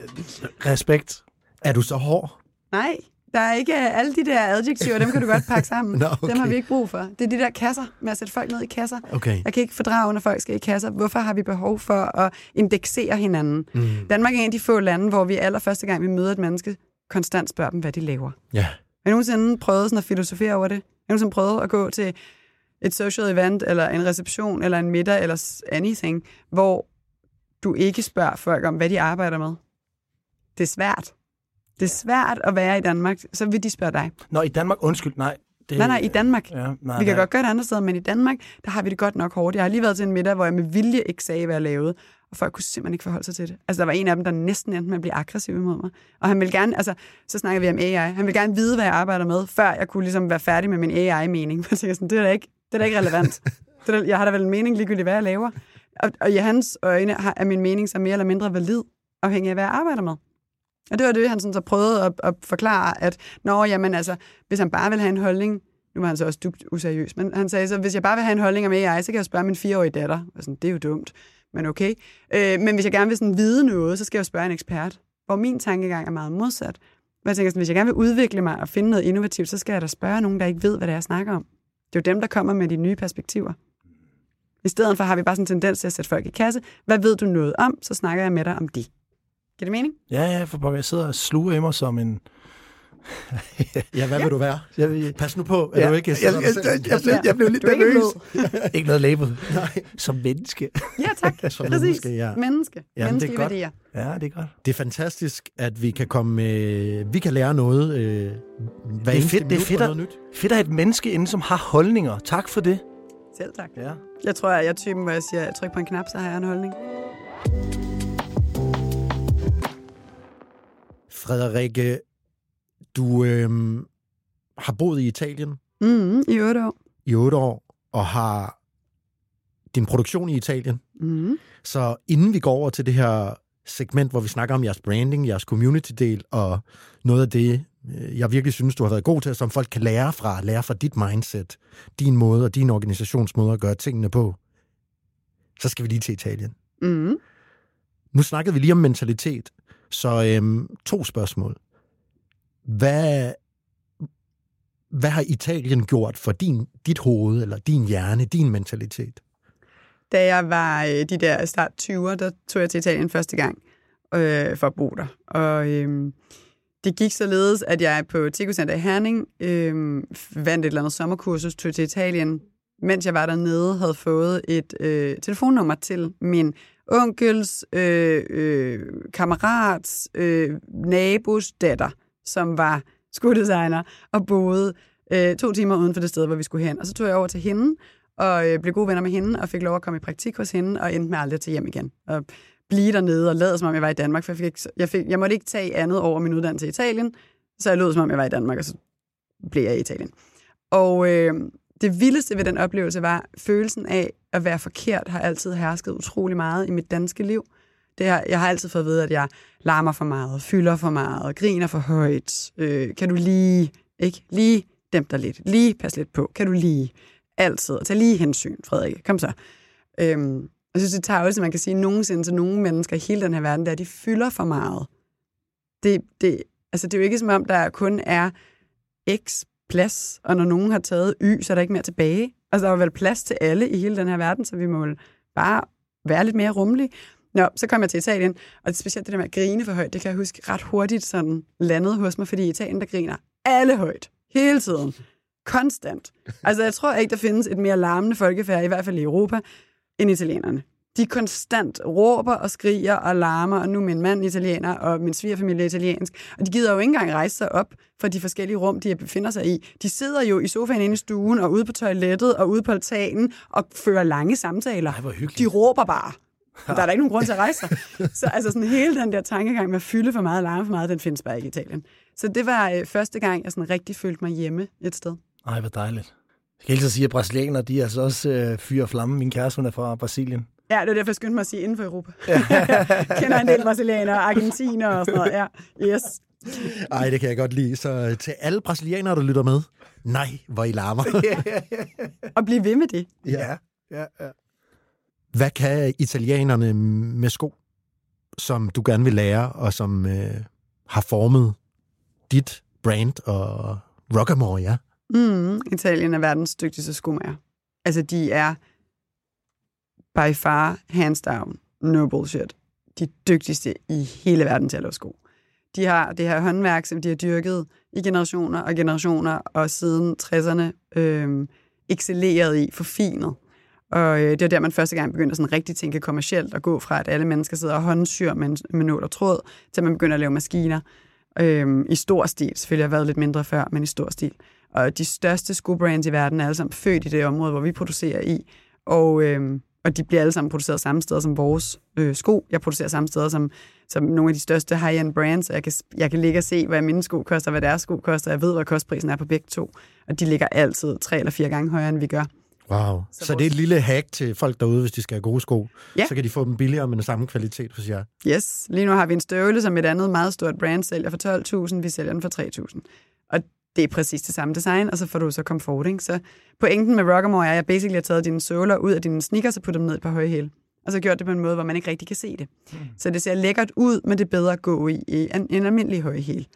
respekt. Er du så hård? Nej, der er ikke alle de der adjektiver, dem kan du godt pakke sammen. Nå, Dem har okay. vi ikke brug for. Det er de der kasser, med at sætte folk ned i kasser. Okay. Jeg kan ikke fordrage, når folk skal i kasser. Hvorfor har vi behov for at indeksere hinanden? Mm. Danmark er en af de få lande, hvor vi allerførste gang, vi møder et menneske, konstant spørger dem, hvad de laver. Ja. Har I nogensinde prøvet sådan at filosofere over det? Har I nogensinde prøvet at gå til et social event, eller en reception, eller en middag, eller anything, hvor du ikke spørger folk om, hvad de arbejder med? Det er svært. Det er svært at være i Danmark, så vil de spørge dig. Nå, i Danmark, undskyld, nej. Det, Nej, nej, i Danmark. Ja, nej, Vi kan nej. godt gøre det andre steder, men i Danmark, der har vi det godt nok hårdt. Jeg har lige været til en middag, hvor jeg med vilje ikke sagde, hvad jeg lavede, og folk kunne simpelthen ikke forholde sig til det. Altså, der var en af dem, der næsten endte med at blive aggressiv imod mig. Og han ville gerne, altså, så snakker vi om AI, han ville gerne vide, hvad jeg arbejder med, før jeg kunne ligesom være færdig med min AI-mening. Jeg tænker sådan, det er da ikke, det er da ikke relevant. Det er jeg har da vel en mening ligegyldigt, hvad jeg laver. Og, og i hans øjne har, er min mening så mere eller mindre valid, afhængig af, hvad jeg arbejder med. Og det var det, han sådan så prøvede at, at forklare, at når, jamen, altså, hvis han bare vil have en holdning, nu var han så også dybt useriøs, men han sagde så, hvis jeg bare vil have en holdning om AI, så kan jeg spørge min fireårige datter. Og sådan, det er jo dumt, men okay. Øh, men hvis jeg gerne vil sådan vide noget, så skal jeg jo spørge en ekspert. Hvor min tankegang er meget modsat. Hvor jeg tænker sådan, hvis jeg gerne vil udvikle mig og finde noget innovativt, så skal jeg da spørge nogen, der ikke ved, hvad det er, jeg snakker om. Det er jo dem, der kommer med de nye perspektiver. I stedet for har vi bare sådan en tendens til at sætte folk i kasse. Hvad ved du noget om? Så snakker jeg med dig om det. Giver det mening? Ja, ja, for pokker, jeg sidder og sluger i mig som en... Ja, hvad vil du være? Jeg, Pas nu på, at Ja, du ikke jeg, jeg, jeg, jeg, blev, jeg blev lidt er nervøs. ikke noget label. Nej. Som menneske. Ja, tak. Som Præcis. menneske, ja. Menneske. Jamen, det er Menneskelige godt. værdier. Ja, det er godt. Det er fantastisk, at vi kan komme med, vi kan lære noget øh, hver er eneste fedt, det er fedt at- nyt. Fedt at have et menneske inde, som har holdninger. Tak for det. Selv tak. Ja. Jeg tror, jeg er typen, hvor jeg siger, jeg trykker på en knap, så har jeg en holdning. Frederikke, du øh, har boet i Italien Mm, I otte år. i otte år, og har din produktion i Italien. Mm. Så inden vi går over til det her segment, hvor vi snakker om jeres branding, jeres community-del, og noget af det, øh, jeg virkelig synes, du har været god til, som folk kan lære fra, lære fra dit mindset, din måde og din organisationsmåde at gøre tingene på, så skal vi lige til Italien. Mm. Nu snakkede vi lige om mentalitet, så øhm, to spørgsmål. Hvad, hvad har Italien gjort for din, dit hoved, eller din hjerne, din mentalitet? Da jeg var øh, de der start 20'er, der tog jeg til Italien første gang øh, for at bo der. Og øh, det gik således, at jeg på Tico Center i Herning øh, vandt et eller andet sommerkursus, tog til Italien, mens jeg var dernede, havde fået et øh, telefonnummer til min onkels, øh, øh, kammerats, øh, nabos datter, som var skodesigner og boede øh, to timer uden for det sted, hvor vi skulle hen. Og så tog jeg over til hende, og øh, blev gode venner med hende, og fik lov at komme i praktik hos hende, og endte med aldrig til hjem igen. Og blive dernede og lade som om jeg var i Danmark, for jeg, fik ikke, jeg, fik, jeg måtte ikke tage andet over min uddannelse i Italien, så jeg lød som om jeg var i Danmark, og så blev jeg i Italien. Og øh, det vildeste ved den oplevelse var, følelsen af at være forkert har altid hersket utrolig meget i mit danske liv. Det har, jeg har altid fået at vide, at jeg larmer for meget, fylder for meget, griner for højt. Øh, kan du lige, ikke? Lige dæmpe dig lidt. Lige pas lidt på. Kan du lige? Altid. Tag lige hensyn, Frederik. Kom så. Øhm, jeg synes, det tager også, man kan sige, nogensinde til nogle mennesker i hele den her verden, der de fylder for meget. Det, det, altså, det er jo ikke som om, der kun er x plads, og når nogen har taget y, så er der ikke mere tilbage. Altså, der er vel plads til alle i hele den her verden, så vi må bare være lidt mere rummelige. Nå, så kom jeg til Italien, og det specielt det der med at grine for højt, det kan jeg huske ret hurtigt sådan landet hos mig, fordi i Italien, der griner alle højt. Hele tiden. Konstant. Altså, jeg tror ikke, der findes et mere larmende folkefærd, i hvert fald i Europa, end italienerne. De konstant råber og skriger og larmer, og nu er min mand italiener, og min svigerfamilie er italiensk. Og de gider jo ikke engang rejse sig op fra de forskellige rum, de befinder sig i. De sidder jo i sofaen inde i stuen, og ude på toilettet, og ude på altanen, og fører lange samtaler. Ej, hvor hyggeligt. De råber bare. Der er der ikke nogen grund til at rejse sig. Så altså sådan hele den der tankegang med at fylde for meget og larme for meget, den findes bare ikke i Italien. Så det var øh, første gang, jeg sådan rigtig følte mig hjemme et sted. Ej, hvor dejligt. Jeg kan hele sige, at brasilianere, de er altså også øh, fyre og flamme. Min kæreste, hun er fra Brasilien. Ja, det var derfor, jeg skyndte mig at sige inden for Europa. Kender en del brasilianere, argentiner og sådan noget. Ja, yes. Ej, det kan jeg godt lide. Så øh, til alle brasilianere, der lytter med, nej, hvor I larmer. Og blive ved med det. Ja, ja, ja. Hvad kan italienerne med sko, som du gerne vil lære, og som øh, har formet dit brand og Rockamore, ja? Mm, Italien er verdens dygtigste skomager. Altså, de er by far, hands down, no bullshit. De dygtigste i hele verden til at lave sko. De har det her håndværk, som de har dyrket i generationer og generationer, og siden 60'erne øh, excelleret i, forfinet. Og øh, det var der, man første gang begyndte at sådan rigtig tænke kommercielt og gå fra, at alle mennesker sidder og håndsyr med, med nål og tråd, til man begynder at lave maskiner øh, i stor stil. Selvfølgelig har været lidt mindre før, men i stor stil. Og de største skobrands i verden er alle sammen født i det område, hvor vi producerer i. Og, øh, og de bliver alle sammen produceret samme steder som vores øh, sko. Jeg producerer samme steder som, som nogle af de største high-end brands. Jeg kan, jeg kan ligge og se, hvad mine sko koster, hvad deres sko koster. Jeg ved, hvad kostprisen er på begge to. Og de ligger altid tre eller fire gange højere, end vi gør. Wow. Så, Så det er et lille hack til folk derude, hvis de skal have gode sko. Ja. Så kan de få dem billigere med den samme kvalitet hos jer. Yes, lige nu har vi en støvle, som et andet meget stort brand sælger for 12.000, vi sælger den for 3.000. Og det er præcis det samme design, og så får du så komfort. Ikke? Så pointen med Rockamore er, at jeg basically har taget dine såler ud af dine sneakers og puttet dem ned et par høje hæle. Og så gjort det på en måde, hvor man ikke rigtig kan se det. Mm. Så det ser lækkert ud, men det er bedre at gå i en, en almindelig høje hæl.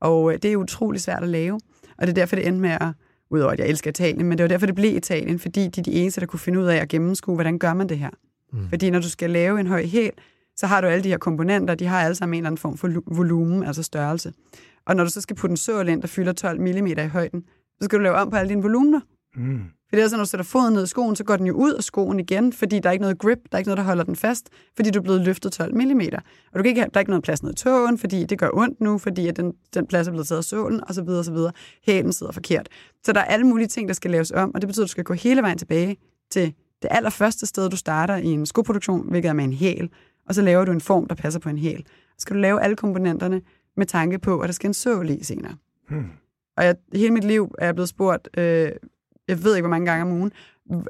Og øh, det er utrolig svært at lave. Og det er derfor, det endte med at, udover at jeg elsker Italien, men det var derfor, det blev Italien, fordi de er de eneste, der kunne finde ud af at gennemskue, hvordan gør man det her. Mm. Fordi når du skal lave en høj hæl, så har du alle de her komponenter, de har alle sammen en eller anden form for lu- volumen, altså størrelse. Og når du så skal putte en sål ind, der fylder 12 mm i højden, så skal du lave om på alle dine volumener. Mm. Det er sådan, når du sætter foden ned i skoen, så går den jo ud af skoen igen, fordi der er ikke noget grip, der er ikke noget, der holder den fast, fordi du er blevet løftet 12 mm. Og du kan ikke have, der er ikke noget plads ned i tåen, fordi det gør ondt nu, fordi at den, den plads er blevet taget af sålen, og så videre, og så videre. Hælen sidder forkert. Så der er alle mulige ting, der skal laves om, og det betyder, at du skal gå hele vejen tilbage til det allerførste sted, du starter i en skoproduktion, hvilket er med en hæl, og så laver du en form, der passer på en hæl. Så skal du lave alle komponenterne med tanke på, at der skal en sål i senere. Hmm. Og jeg, hele mit liv er jeg blevet spurgt, øh, jeg ved ikke, hvor mange gange om ugen,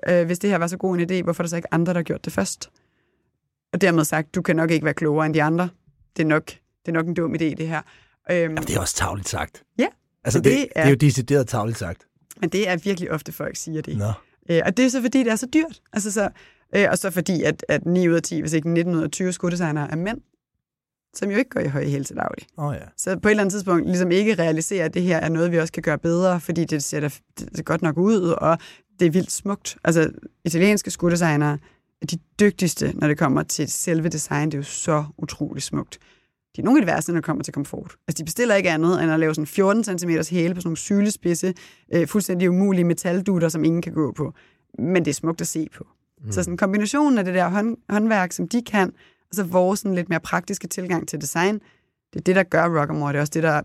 øh, hvis det her var så god en idé, hvorfor er der så ikke andre, der har gjort det først? Og dermed sagt, du kan nok ikke være klogere end de andre. Det er nok, det er nok en dum idé, det her. Øhm, Jamen, det er også tavligt sagt. Ja, Altså, det det, er- det er jo decideret tavligt sagt. men det er virkelig ofte, folk siger det. Nå. Øh, og det er så, fordi det er så dyrt. Altså, så, øh, og så fordi, at, at 9 ud af 10, hvis ikke 19 ud af 20 skodesigner er mænd, som jo ikke går i høje hæl til daglig. Oh, ja. Så på et eller andet tidspunkt ligesom ikke realisere, at det her er noget, vi også kan gøre bedre, fordi det ser, da, godt nok ud, og det er vildt smukt. Altså, italienske skuddesignere er de dygtigste, når det kommer til selve design. Det er jo så utroligt smukt. De er nogle af de værste, når det kommer til komfort. Altså, de bestiller ikke andet, end at lave sådan 14 cm hæle på sådan nogle sylespidse, øh, fuldstændig umulige metaldutter, som ingen kan gå på. Men det er smukt at se på. Mm. Så sådan kombinationen af det der hånd, håndværk, som de kan, og så vores sådan lidt mere praktiske tilgang til design, det er det, der gør Rockamore. Det er også det, der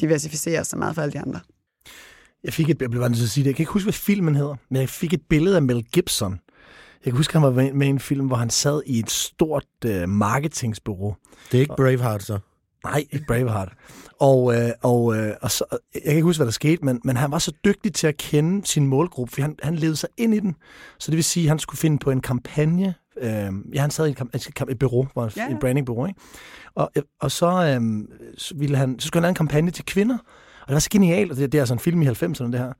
diversificerer så meget for alle de andre. Jeg fik et, jeg blev bare nødt til at sige det. Jeg kan ikke huske, hvad filmen hedder, men jeg fik et billede af Mel Gibson. Jeg kan huske, han var med med i en film, hvor han sad i et stort øh, marketingsbureau. Det er ikke Braveheart, så. Nej, ikke Braveheart. Og, øh, og, øh, og så, jeg kan ikke huske, hvad der skete, men, men han var så dygtig til at kende sin målgruppe, for han, han levede sig ind i den. Så det vil sige, at han skulle finde på en kampagne. Øh, ja, han sad i en, kam- altså, et bureau, var Ja, ja, ja. et brandingbureau, ikke? Og, øh, og så, øh, så, ville han, så skulle han lave en kampagne til kvinder, og det var så genialt, og det, det er altså en film i 90'erne, det her.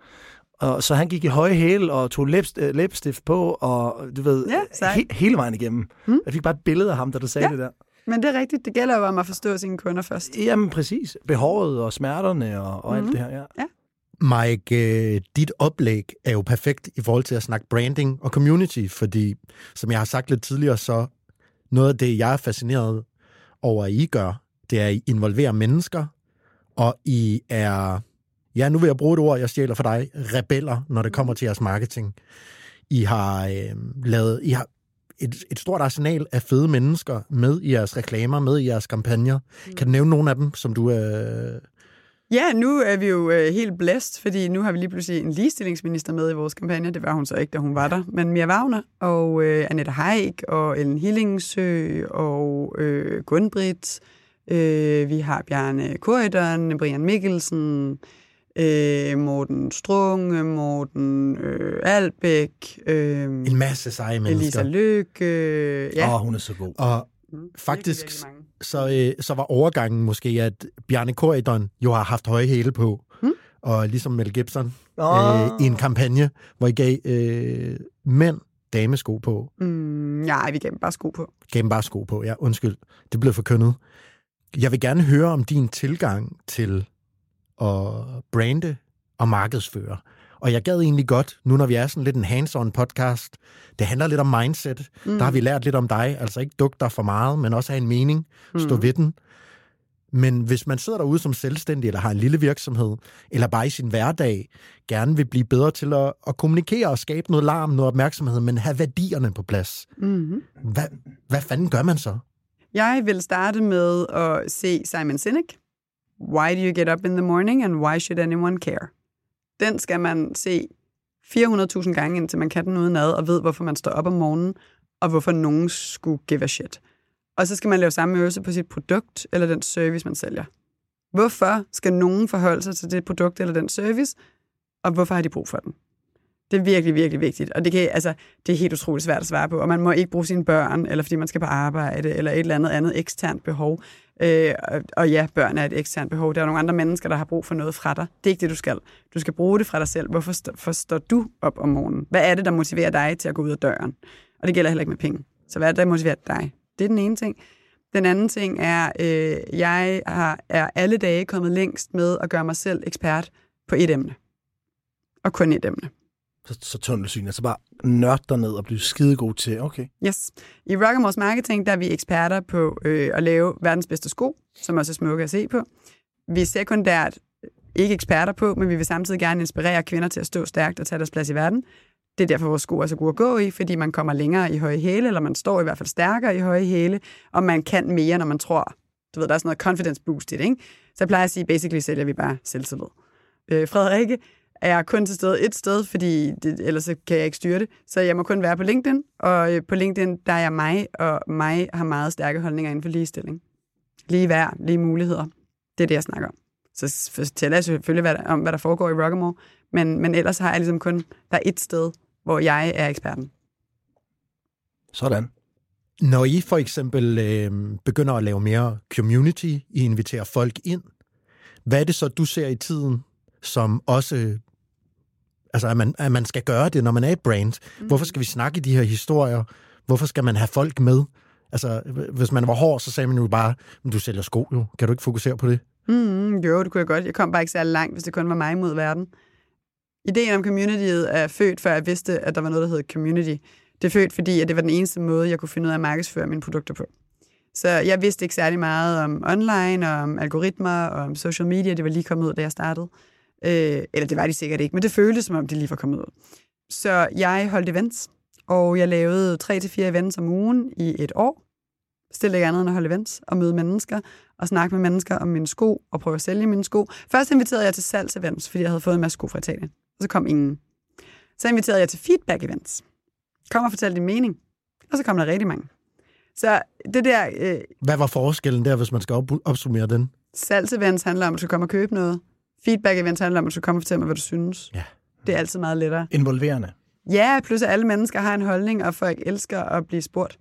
Og så han gik i høje hæle og tog læbst, øh, læbestift på, og du ved, Ja, sejt. he, hele vejen igennem. Mm. Jeg fik bare et billede af ham, da du sagde Ja. det der. Men det er rigtigt. Det gælder jo om at forstå sine kunder først. Jamen præcis. Behovet og smerterne og, og mm-hmm. Mhm. alt det her, ja. Mike, øh, dit oplæg er jo perfekt i forhold til at snakke branding og community, fordi, som jeg har sagt lidt tidligere, så noget af det, jeg er fascineret over, at I gør, det er, at I involverer mennesker, og I er, ja, nu vil jeg bruge et ord, jeg stjæler for dig, rebeller, når det kommer til jeres marketing. I har øh, lavet, I har et, et stort arsenal af fede mennesker med i jeres reklamer, med i jeres kampagner. Kan du nævne nogle af dem, som du øh, Ja, nu er vi jo øh, helt blæst, fordi nu har vi lige pludselig en ligestillingsminister med i vores kampagne. Det var hun så ikke, da hun var der. Men Mia Wagner og øh, Annette Haik og Ellen Hillingsø og øh, Gunbrit. Øh, vi har Bjarne Korydon, Brian Mikkelsen, øh, Morten Strunge, Morten øh, Albæk, øh, en masse seje Elisa mennesker. Lykke. Øh, ja. Åh, oh, hun er så god. Og Mm, faktisk-. Så, øh, så var overgangen måske, at Bjarne Korydon jo har haft høje hæle på, Mm. og ligesom Mel Gibson, Oh. øh, i en kampagne, hvor I gav øh, mænd damesko på. Mm, nej, vi gav dem bare sko på. Gav dem bare sko på, ja, undskyld. Det blev forkyndet. Jeg vil gerne høre om din tilgang til at brande og markedsføre. Og jeg gad egentlig godt, nu når vi er sådan lidt en hands-on podcast, det handler lidt om mindset. Mm. Der har vi lært lidt om dig, altså ikke dukke dig for meget, men også have en mening, stå Mm. ved den. Men hvis man sidder derude som selvstændig, eller har en lille virksomhed, eller bare i sin hverdag, gerne vil blive bedre til at, at kommunikere og skabe noget larm, noget opmærksomhed, men have værdierne på plads. Mm-hmm. Hvad, hvad fanden gør man så? Jeg vil starte med at se Simon Sinek. Why do you get up in the morning, and why should anyone care? Den skal man se 400.000 gange, indtil man kan den uden ad, og ved, hvorfor man står op om morgenen, og hvorfor nogen skulle give a shit. Og så skal man lave samme øvelse på sit produkt, eller den service, man sælger. Hvorfor skal nogen forholde sig til det produkt eller den service, og hvorfor har de brug for den? Det er virkelig, virkelig vigtigt. Og det, kan, altså, det er helt utroligt svært at svare på. Og man må ikke bruge sine børn, eller fordi man skal på arbejde, eller et eller andet andet eksternt behov. Øh, og, ja, børn er et eksternt behov. Der er nogle andre mennesker, der har brug for noget fra dig. Det er ikke det, du skal. Du skal bruge det fra dig selv. Hvorfor st- forstår du op om morgenen? Hvad er det, der motiverer dig til at gå ud af døren? Og det gælder heller ikke med penge. Så hvad er det, der motiverer dig? Det er den ene ting. Den anden ting er, øh, jeg har, er alle dage kommet længst med at gøre mig selv ekspert på et emne. Og kun et emne. Så, så tunnelsyn, altså bare nørd ned og blive skidegod til, okay. Yes. I Rockamores Marketing, der er vi eksperter på øh, at lave verdens bedste sko, som også er smukke at se på. Vi er sekundært øh, ikke eksperter på, men vi vil samtidig gerne inspirere kvinder til at stå stærkt og tage deres plads i verden. Det er derfor, vores sko er så gode at gå i, fordi man kommer længere i høje hæle, eller man står i hvert fald stærkere i høje hæle, og man kan mere, når man tror. Du ved, der er sådan noget confidence boost i det, ikke? Så jeg plejer at sige, basically sælger vi bare selvtillid. Øh, Frederikke er kun til stede et sted, fordi det, ellers kan jeg ikke styre det. Så jeg må kun være på LinkedIn, og øh, på LinkedIn, der er jeg mig, og mig har meget stærke holdninger inden for ligestilling. Lige værd, lige muligheder. Det er det, jeg snakker om. Så fortæller jeg selvfølgelig hvad der, om, hvad der foregår i Rockamore, men, men ellers har jeg ligesom kun, der er et sted, hvor jeg er eksperten. Sådan. Når I for eksempel øh, begynder at lave mere community, I inviterer folk ind, hvad er det så, du ser i tiden, som også Altså, at man, at man skal gøre det, når man er et brand. Mm. Hvorfor skal vi snakke i de her historier? Hvorfor skal man have folk med? Altså, hvis man var hård, så sagde man jo bare, du sælger sko jo. Kan du ikke fokusere på det? Mm, jo, det kunne jeg godt. Jeg kom bare ikke særlig langt, hvis det kun var mig mod verden. Ideen om communityet er født, før jeg vidste, at der var noget, der hed community. Det er født, fordi at det var den eneste måde, jeg kunne finde ud af at markedsføre mine produkter på. Så jeg vidste ikke særlig meget om online, og om algoritmer, og om social media. Det var lige kommet ud, da jeg startede. Øh, eller det var de sikkert ikke, men det føltes, som om de lige var kommet ud. Så jeg holdt events, og jeg lavede 3-4 events om ugen i et år. Stille ikke andet end at holde events og møde mennesker og snakke med mennesker om mine sko og prøve at sælge mine sko. Først inviterede jeg til salgsevents, fordi jeg havde fået en masse sko fra Italien. Og så kom ingen. Så inviterede jeg til feedback-events. Kom og fortæl din mening. Og så kom der rigtig mange. Så det der... Øh, Hvad var forskellen der, hvis man skal op- opsummere den? Salgsevents handler om, at du kommer og købe noget. Feedback-events handler om, at du kommer og fortæller mig, hvad du synes. Ja. Det er altid meget lettere. Involverende. Ja, plus at alle mennesker har en holdning, og folk elsker at blive spurgt.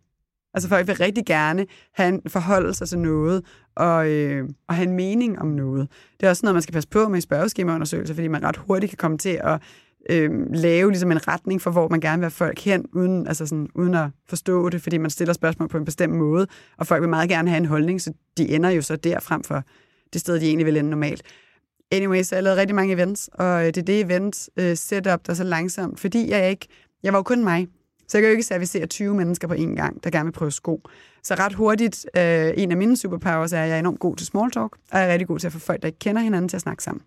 Altså folk vil rigtig gerne have en forholde sig til noget, og, øh, og have en mening om noget. Det er også noget, man skal passe på med i spørgeskemaundersøgelser, fordi man ret hurtigt kan komme til at øh, lave ligesom en retning for, hvor man gerne vil have folk hen, uden, altså sådan, uden at forstå det, fordi man stiller spørgsmål på en bestemt måde, og folk vil meget gerne have en holdning, så de ender jo så der frem for det sted, de egentlig vil ende normalt. Anyway, så jeg lavede rigtig mange events, og øh, det er det event øh, setup, der er så langsomt, fordi jeg ikke, jeg var jo kun mig, så jeg kan jo ikke servicere 20 mennesker på én gang, der gerne vil prøve sko. Så ret hurtigt, øh, en af mine superpowers er, at jeg er enormt god til small talk, og jeg er rigtig god til at få folk, der ikke kender hinanden, til at snakke sammen.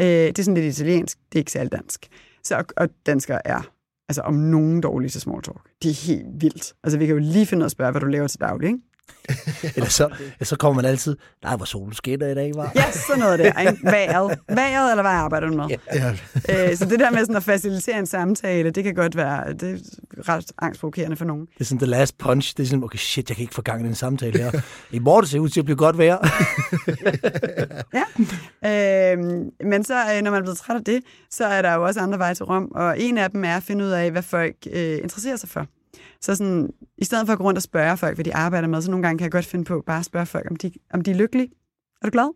Øh, det er sådan lidt italiensk, det er ikke særlig dansk. Så, og, og danskere er altså om nogen dårlige til small talk. Det er helt vildt. Altså vi kan jo lige finde ud af at spørge, hvad du laver til daglig, ikke? Eller så, så kommer man altid, nej, hvor solen skinner i dag, var. Ja, sådan noget der. Ikke? Vejret. Vejret, eller hvad arbejder du med? Ja. Øh, så det der med sådan at facilitere en samtale, det kan godt være det er ret angstprovokerende for nogen. Det er sådan the last punch. Det er sådan, okay, shit, jeg kan ikke få gang i den samtale her. I morgen ser ud til at blive godt vejr. Ja. Øh, men så, øh, når man er blevet træt af det, så er der jo også andre veje til Rom, og en af dem er at finde ud af, hvad folk øh, interesserer sig for. Så sådan, i stedet for at gå rundt og spørge folk, hvad de arbejder med, så nogle gange kan jeg godt finde på bare at spørge folk, om de, om de er lykkelige. Er du glad?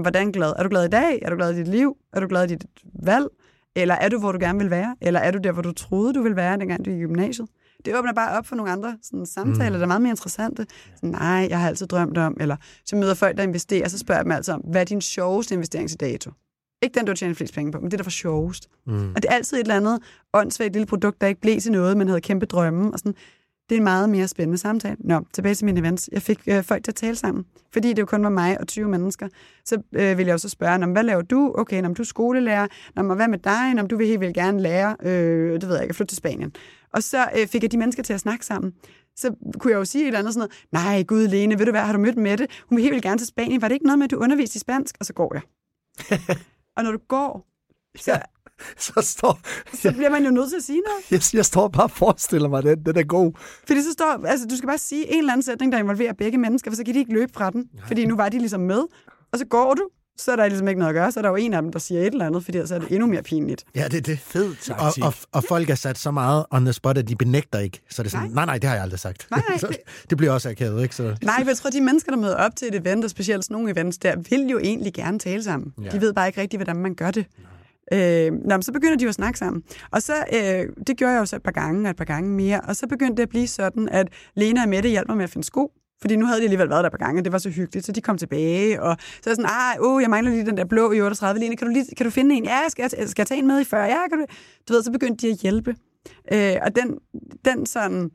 Hvordan glad? Er du glad i dag? Er du glad i dit liv? Er du glad i dit valg? Eller er du, hvor du gerne vil være? Eller er du der, hvor du troede, du ville være, dengang du gik i gymnasiet? Det åbner bare op for nogle andre sådan, samtaler, mm. der er meget mere interessante. Sådan, nej, jeg har altid drømt om. Eller så møder folk, der investerer, så spørger jeg dem altså om, hvad er din sjoveste investering til dato? Ikke den, du tjent flest penge på, men det, der var sjovest. Mm. Og det er altid et eller andet åndssvagt lille produkt, der ikke blev til noget, men havde kæmpe drømme. Og sådan. Det er en meget mere spændende samtale. Nå, tilbage til mine events. Jeg fik øh, folk til at tale sammen, fordi det jo kun var mig og 20 mennesker. Så øh, ville jeg jo så spørge, hvad laver du? Okay, når du er skolelærer. Nå, men hvad med dig? Når du vil helt vildt gerne lære, øh, det ved jeg ikke, at flytte til Spanien. Og så øh, fik jeg de mennesker til at snakke sammen. Så kunne jeg jo sige et eller andet sådan noget, nej, gud Lene, ved du hvad, har du mødt Mette? Hun vil helt vildt gerne til Spanien. Var det ikke noget med, at du underviste i spansk? Og så går jeg. Og når du går, så, Ja. Så står, så bliver man jo nødt til at sige noget. jeg, jeg står bare og forestiller mig, den, den er god. Fordi så står, altså du skal bare sige en eller anden sætning, der involverer begge mennesker, for så kan de ikke løbe fra den, fordi nu var de ligesom med. Og så går du, så er der ligesom ikke noget at gøre. Så er der jo en af dem, der siger et eller andet, fordi så er det endnu mere pinligt. Ja, det er det. Fed Og, taktik. og, og folk er sat så meget on the spot, at de benægter ikke. Så er det sådan, nej, nej, nej det har jeg aldrig sagt. Nej, nej, Så det- det bliver også akavet, ikke? Så, Nej, for jeg tror, de mennesker, der møder op til et event, og specielt sådan nogle events der, vil jo egentlig gerne tale sammen. Ja. Ja. De ved bare ikke rigtigt, hvordan man gør det. Øh, nå, men så begynder de jo at snakke sammen. Og så, øh, det gjorde jeg jo så et par gange, og et par gange mere. Og så begyndte det at blive sådan, at Lena og Mette hjalp mig med at finde sko. Fordi nu havde de alligevel været der på gange, og det var så hyggeligt, så de kom tilbage. Og så er jeg sådan, ah, oh, jeg mangler lige den der blå i 38. Line, kan du, lige, kan du finde en? Ja, skal jeg, skal jeg tage en med i 40? Ja, kan du? Du ved, så begyndte de at hjælpe. Øh, og den, den sådan,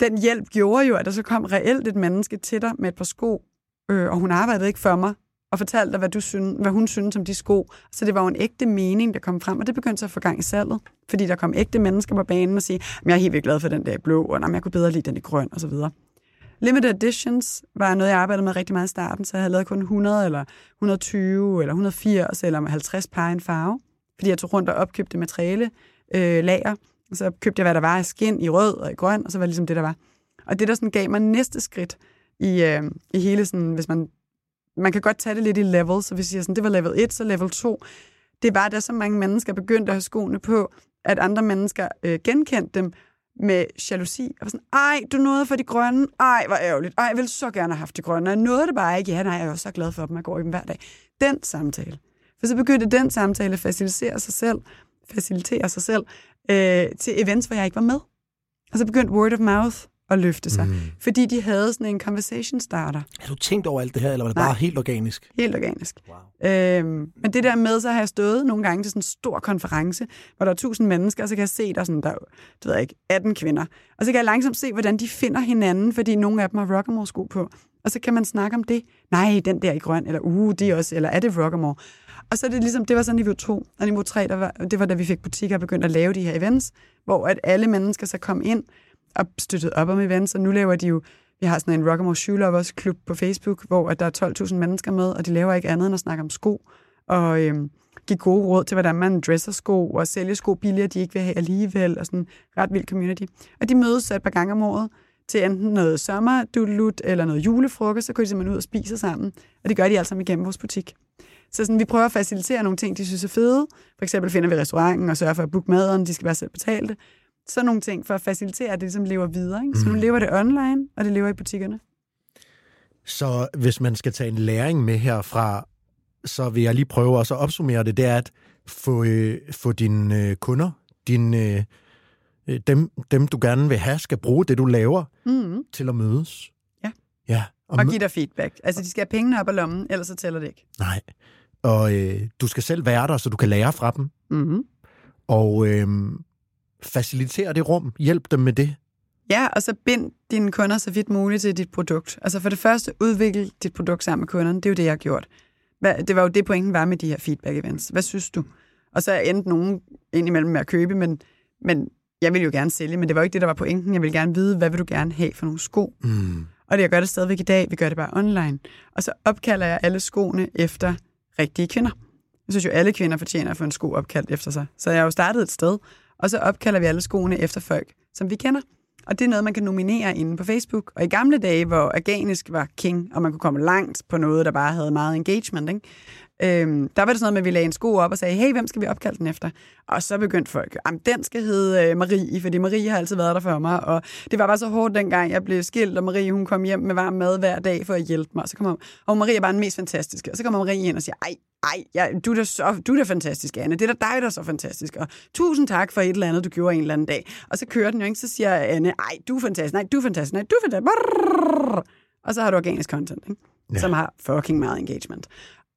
den hjælp gjorde jo, at der så kom reelt et menneske til dig med et par sko, øh, og hun arbejdede ikke for mig, og fortalte dig, hvad, du synes, hvad hun synes om de sko. Så det var jo en ægte mening, der kom frem, og det begyndte så at få gang i salget. Fordi der kom ægte mennesker på banen og sige, "Men jeg er helt vildt glad for den der i blå, og jeg kunne bedre lide den i grøn, og så videre. Limited editions var noget, jeg arbejdede med rigtig meget i starten, så jeg havde lavet kun 100 eller 120 eller 180 eller 50 par i en farve. Fordi jeg tog rundt og opkøbte materiale, øh, lager, og så købte jeg, hvad der var af skin i rød og i grøn, og så var det ligesom det, der var. Og det, der sådan gav mig næste skridt i, øh, i hele sådan, hvis man, man kan godt tage det lidt i level, så hvis jeg siger sådan, det var level 1, så level 2, det var, da så mange mennesker begyndte at have skoene på, at andre mennesker øh, genkendte dem med jalousi. Og var sådan, ej, du nåede for de grønne. Ej, hvor ærgerligt. Ej, jeg ville så gerne have haft de grønne. Jeg nåede det bare ikke. Ja, nej, jeg er jo så glad for dem. Jeg går i dem hver dag. Den samtale. For så begyndte den samtale at facilitere sig selv, facilitere sig selv øh, til events, hvor jeg ikke var med. Og så begyndte word of mouth at løfte sig. Mm. Fordi de havde sådan en conversation starter. Har du tænkt over alt det her, eller var det Nej. bare helt organisk? Helt organisk. Wow. Øhm, men det der med, så har jeg stået nogle gange til sådan en stor konference, hvor der er tusind mennesker, og så kan jeg se, der er, sådan, der, er, du ved ikke, 18 kvinder. Og så kan jeg langsomt se, hvordan de finder hinanden, fordi nogle af dem har rockamore sko på. Og så kan man snakke om det. Nej, den der i grøn, eller uh, de er også, eller er det rockamore? Og så er det ligesom, det var så niveau 2. Og niveau 3, der var, det var da vi fik butikker og begyndte at lave de her events, hvor at alle mennesker så kom ind og støttet op om events, og nu laver de jo vi har sådan en Rockamore Shoe Lovers klub på Facebook, hvor at der er 12.000 mennesker med, og de laver ikke andet end at snakke om sko, og øhm, give gode råd til, hvordan man dresser sko, og sælge sko billigere, de ikke vil have alligevel, og sådan ret vild community. Og de mødes så et par gange om året til enten noget sommerdulut eller noget julefrokost, så går de simpelthen ud og spiser sammen, og det gør de alt sammen igennem vores butik. Så sådan, vi prøver at facilitere nogle ting, de synes er fede. For eksempel finder vi restauranten og sørger for at booke maden, de skal være selv betalte. Sådan nogle ting for at facilitere, at det ligesom lever videre. Ikke? Så nu lever det online, og det lever i butikkerne. Så hvis man skal tage en læring med herfra, så vil jeg lige prøve også at opsummere det, det er at få, øh, få dine øh, kunder, dine, øh, dem, dem du gerne vil have, skal bruge det, du laver, Mm-hmm. til at mødes. Ja. Ja. Og, Og give dig feedback. Altså, de skal have pengene op af lommen, ellers så tæller det ikke. Nej. Og øh, du skal selv være der, så du kan lære fra dem. Mm-hmm. Og øh, facilitere det rum. Hjælp dem med det. Ja, og så bind dine kunder så vidt muligt til dit produkt. Altså for det første, udvikle dit produkt sammen med kunderne. Det er jo det, jeg har gjort. Det var jo det, pointen var med de her feedback-events. Hvad synes du? Og så endte nogen indimellem med at købe, men, men jeg ville jo gerne sælge, men det var jo ikke det, der var pointen. Jeg ville gerne vide, hvad vil du gerne have for nogle sko? Mm. Og det, jeg gør det stadigvæk i dag, vi gør det bare online. Og så opkalder jeg alle skoene efter rigtige kvinder. Jeg synes jo, alle kvinder fortjener at få en sko opkaldt efter sig. Så jeg har jo startet et sted, og så opkalder vi alle skoene efter folk, som vi kender. Og det er noget, man kan nominere inde på Facebook. Og i gamle dage, hvor organisk var king, og man kunne komme langt på noget, der bare havde meget engagement, ikke? Øhm, der var det sådan noget med, at vi lagde en sko op og sagde, hey, hvem skal vi opkalde den efter? Og så begyndte folk, jamen den skal hedde øh, Marie, fordi Marie har altid været der for mig. Og det var bare så hårdt dengang, jeg blev skilt, og Marie hun kom hjem med varm mad hver dag for at hjælpe mig. Og så kommer og Marie er bare den mest fantastiske. Og så kommer Marie ind og siger, ej, ej, ja, du, er da så, du er da fantastisk, Anne. Det er da dig, der er så fantastisk. Og tusind tak for et eller andet, du gjorde en eller anden dag. Og så kører den jo ikke, så siger Anne, ej, du er fantastisk, nej, du er fantastisk, nej, du er fantastisk. Brrr. Og så har du organisk content, ikke? Ja. som har fucking meget engagement.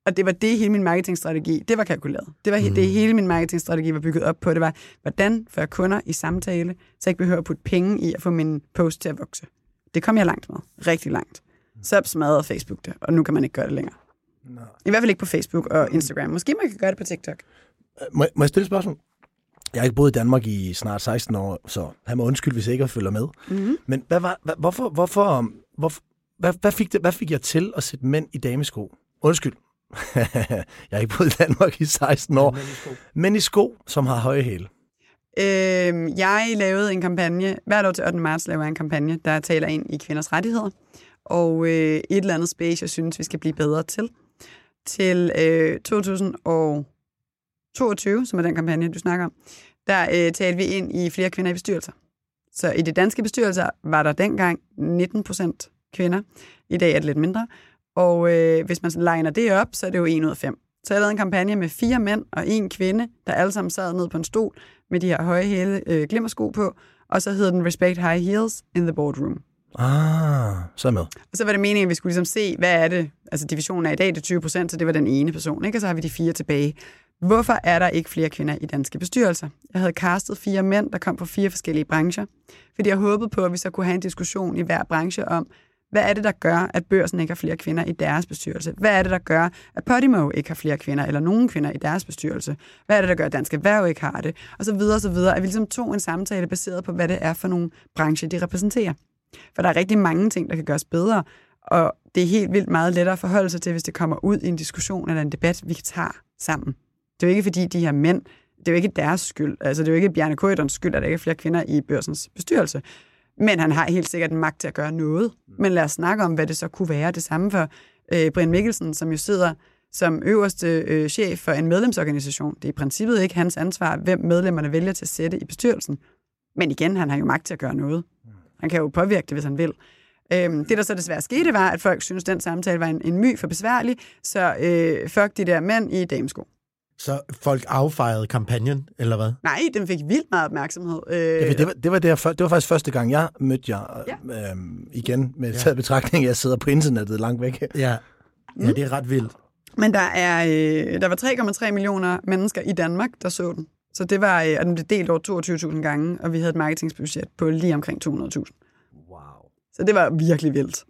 Og det var det, hele min marketingstrategi, det var kalkuleret. Det var mm. det, hele min marketingstrategi var bygget op på. Det var, hvordan får jeg kunder i samtale, så jeg ikke behøver at putte penge i at få min post til at vokse. Det kom jeg langt med. Rigtig langt. Så smadrede Facebook det, og nu kan man ikke gøre det længere. Nå. I hvert fald ikke på Facebook og Instagram. Måske man kan gøre det på TikTok. Må, må jeg stille et spørgsmål? Jeg har ikke boet i Danmark i snart 16 år, så han må undskylde, hvis jeg ikke følger med. Mm-hmm. Men hvad var, hvad, hvorfor, hvorfor, um, hvorfor hvad, hvad, fik det, hvad fik jeg til at sætte mænd i damesko? Undskyld. jeg har ikke boet i Danmark i 16 år. Men i sko, som har høje hæle. Øh, jeg lavede en kampagne, hvert år til 8. marts laver jeg en kampagne, der taler ind i kvinders rettigheder, og øh, et eller andet space, jeg synes, vi skal blive bedre til. til øh, 2022, som er den kampagne, du snakker om, der øh, talte vi ind i flere kvinder i bestyrelser. Så i de danske bestyrelser var der dengang 19 procent kvinder. I dag er det lidt mindre. Og øh, hvis man liner det op, så er det jo 1 ud af 5. Så jeg lavede en kampagne med fire mænd og en kvinde, der alle sammen sad ned på en stol med de her høje hæle øh, glimmersko på, og så hed den Respect High Heels in the Boardroom. Ah, så med. Og så var det meningen, at vi skulle ligesom se, hvad er det? Altså divisionen er i dag, det er 20 procent, så det var den ene person, ikke? Og så har vi de fire tilbage. Hvorfor er der ikke flere kvinder i danske bestyrelser? Jeg havde castet fire mænd, der kom fra fire forskellige brancher, fordi jeg håbede på, at vi så kunne have en diskussion i hver branche om, hvad er det, der gør, at børsen ikke har flere kvinder i deres bestyrelse? Hvad er det, der gør, at Podimo ikke har flere kvinder, eller nogen kvinder i deres bestyrelse? Hvad er det, der gør, at Dansk Erhverv ikke har det? Og så videre, og så videre. At vi ligesom tog en samtale baseret på, hvad det er for nogle brancher, de repræsenterer. For der er rigtig mange ting, der kan gøres bedre, og det er helt vildt meget lettere at forholde sig til, hvis det kommer ud i en diskussion eller en debat, vi tager sammen. Det er jo ikke, fordi de her mænd, det er jo ikke deres skyld. Altså, det er jo ikke Bjarne Kødons skyld, at der ikke er flere kvinder i børsens bestyrelse. Men han har helt sikkert en magt til at gøre noget. Men lad os snakke om, hvad det så kunne være. Det samme for øh, Brian Mikkelsen, som jo sidder som øverste øh, chef for en medlemsorganisation. Det er i princippet ikke hans ansvar, hvem medlemmerne vælger til at sætte i bestyrelsen. Men igen, han har jo magt til at gøre noget. Han kan jo påvirke det, hvis han vil. Øhm, det, der så desværre skete, var, at folk synes, den samtale var en, en my for besværlig, så øh, fuck de der mænd i damesko. Så folk affejede kampagnen, eller hvad? Nej, den fik vildt meget opmærksomhed. Øh, Det, det, var, det, var det, det var faktisk første gang, jeg mødte jer ja. øhm, igen, med ja. taget betragtning, at jeg sidder på internettet langt væk. Ja, ja det er ret vildt. Men der, er, øh, der var 3,3 millioner mennesker i Danmark, der så den. Så det var, øh, og den blev delt over 22.000 gange, og vi havde et marketingsbudget på lige omkring 200.000. Wow. Så det var virkelig vildt.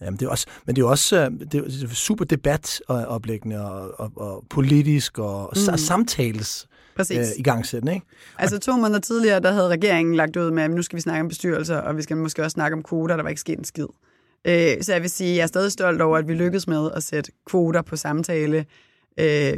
Jamen, det er også, men det er jo også øh, det er super debatoplæggende og, og, og politisk og mm. samtales Præcis. øh, i gang sætten, ikke? Altså to måneder tidligere, der havde regeringen lagt ud med, at nu skal vi snakke om bestyrelser, og vi skal måske også snakke om kvoter, der var ikke sket en skid. Øh, så jeg vil sige, jeg er stadig stolt over, at vi lykkedes med at sætte kvoter på samtale. Øh,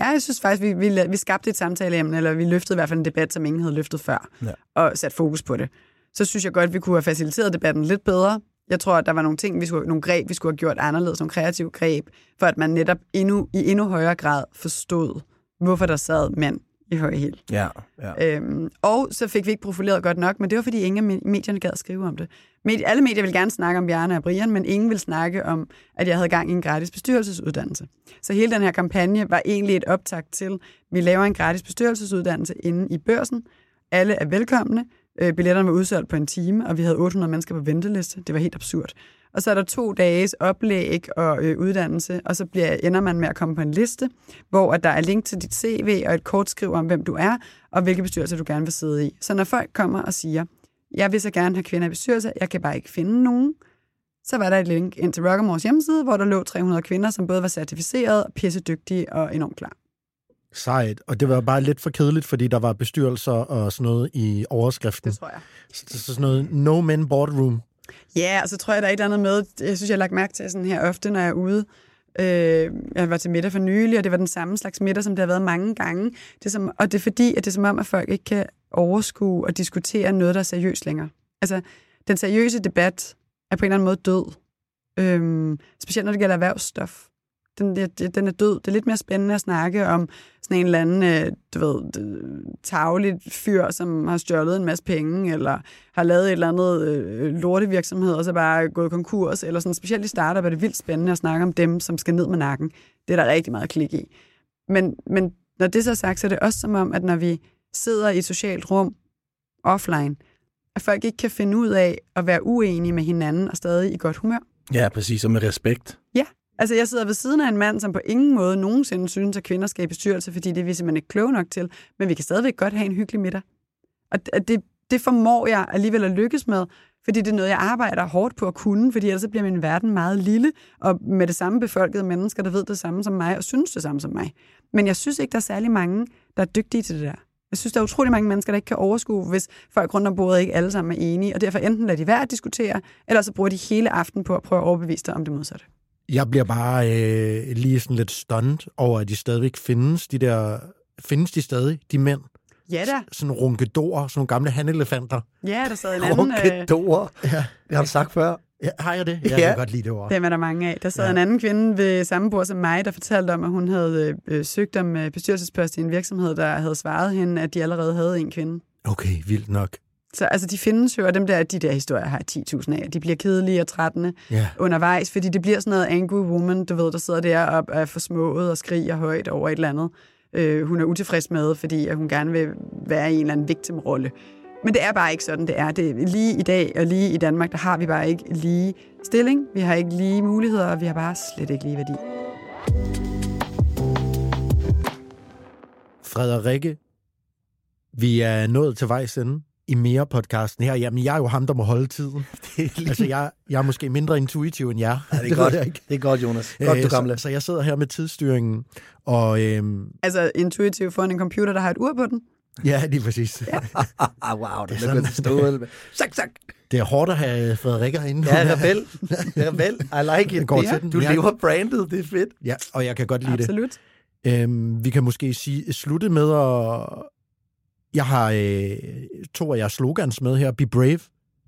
ja, jeg synes faktisk, vi, vi, vi skabte et samtaleemne, eller vi løftede i hvert fald en debat, som ingen havde løftet før, Ja. og sat fokus på det. Så synes jeg godt, at vi kunne have faciliteret debatten lidt bedre. Jeg tror, at der var nogle ting, vi skulle, nogle greb, vi skulle have gjort anderledes, nogle kreative greb, for at man netop endnu, i endnu højere grad forstod, hvorfor der sad mænd i høj hæl. Ja, ja. Øhm, og så fik vi ikke profileret godt nok, men det var, fordi ingen af me- medierne gad skrive om det. Medi- alle medier ville gerne snakke om Bjarne og Brian, men ingen ville snakke om, at jeg havde gang i en gratis bestyrelsesuddannelse. Så hele den her kampagne var egentlig et optakt til, vi laver en gratis bestyrelsesuddannelse inde i børsen. Alle er velkomne. Øh, Billetterne var udsolgt på en time, og vi havde 800 mennesker på venteliste. Det var helt absurd. Og så er der to dages oplæg og øh, uddannelse, og så bliver, ender man med at komme på en liste, hvor at der er link til dit CV og et kort skriv om, hvem du er, og hvilke bestyrelser du gerne vil sidde i. Så når folk kommer og siger, jeg vil så gerne have kvinder i bestyrelser, jeg kan bare ikke finde nogen, så var der et link ind til Rockamores hjemmeside, hvor der lå 300 kvinder, som både var certificeret, pissedygtige og enormt klar. Sejt. Og det var bare lidt for kedeligt, fordi der var bestyrelser og sådan noget i overskriften. Det tror jeg. Så, så sådan noget no men boardroom. Ja, og så tror jeg, der er et eller andet med, jeg synes, jeg har lagt mærke til sådan her ofte, når jeg er ude. Øh, jeg var til middag for nylig, og det var den samme slags middag, som det har været mange gange. Det er som, og det er fordi, at det er som om, at folk ikke kan overskue og diskutere noget, der er seriøst længere. Altså, den seriøse debat er på en eller anden måde død. Øhm, specielt når det gælder erhvervsstof. Den, den, den er død. Det er lidt mere spændende at snakke om sådan en eller anden, øh, du ved, øh, tagligt fyr, som har stjålet en masse penge, eller har lavet et eller andet øh, lortevirksomhed, og så bare gået konkurs, eller sådan specielt i startup er det vildt spændende at snakke om dem, som skal ned med nakken. Det er der rigtig meget klik i. Men, men når det så er sagt, så er det også som om, at når vi sidder i et socialt rum offline, at folk ikke kan finde ud af at være uenige med hinanden og stadig i godt humør. Ja, præcis, og med respekt. Altså jeg sidder ved siden af en mand, som på ingen måde nogensinde synes, at kvinder skal i bestyrelse, fordi det er vi simpelthen ikke kloge nok til, men vi kan stadigvæk godt have en hyggelig middag. Og det- det, det formår jeg alligevel at lykkes med, fordi det er noget, jeg arbejder hårdt på at kunne, fordi ellers så bliver min verden meget lille, og med det samme befolkede mennesker, der ved det samme som mig, og synes det samme som mig. Men jeg synes ikke, der er særlig mange, der er dygtige til det der. Jeg synes, der er utrolig mange mennesker, der ikke kan overskue, hvis folk rundt om bordet ikke alle sammen er enige, og derfor enten lader de være at diskutere, eller så bruger de hele aften på at prøve at overbevise dig om det modsatte. Jeg bliver bare øh, lige sådan lidt stunned over, at de stadigvæk findes, de der... Findes de stadig, de mænd? Ja da. Sådan nogle ronkedorer, sådan nogle gamle handelefanter. Ja, der sad en anden... Øh, Ronkedorer. Ja. Det har du sagt før. Ja, har jeg det? Jeg Ja. kan godt lide det ord. Dem er der mange af. Der sad Ja. ja. en anden kvinde ved samme bord som mig, der fortalte om, at hun havde øh, søgt om øh, bestyrelsespost i en virksomhed, der havde svaret hende, at de allerede havde en kvinde. Okay, vildt nok. Så altså, de findes jo, og dem der, de der historier har jeg 10.000 af. De bliver kedelige og trættende Ja. undervejs, fordi det bliver sådan noget angry woman, du ved, der sidder der og er forsmået og skriger højt over et eller andet. Øh, hun er utilfreds med, fordi at hun gerne vil være i en eller anden victimrolle. Men det er bare ikke sådan, det er. Det lige i dag og lige i Danmark, der har vi bare ikke lige stilling. Vi har ikke lige muligheder, og vi har bare slet ikke lige værdi. Frederikke, vi er nået til vejs ende i mere podcasten her. Jamen, jeg er jo ham, der må holde tiden. Det er, lige... Altså, jeg, jeg er måske mindre intuitiv end jer. ja, det er godt. jeg ikke. Det er godt, Jonas. Godt, du Øh, gamle. så, så jeg sidder her med tidsstyringen, og øhm, Altså intuitivt foran en computer, der har et ur på den. ja, lige præcis. Ja. Ah, wow, det Det er til stål. Sak, sak. Det er hårdt at have Frederikke herinde. Ja, rebel. rebel. I like it. Det går Ja, til den. Du Jeg- lever brandet, det er fedt. Ja, og jeg kan godt lide det. Absolut. Øhm, vi kan måske sige, slutte med at... Jeg har øh, to af jeres slogans med her. Be brave,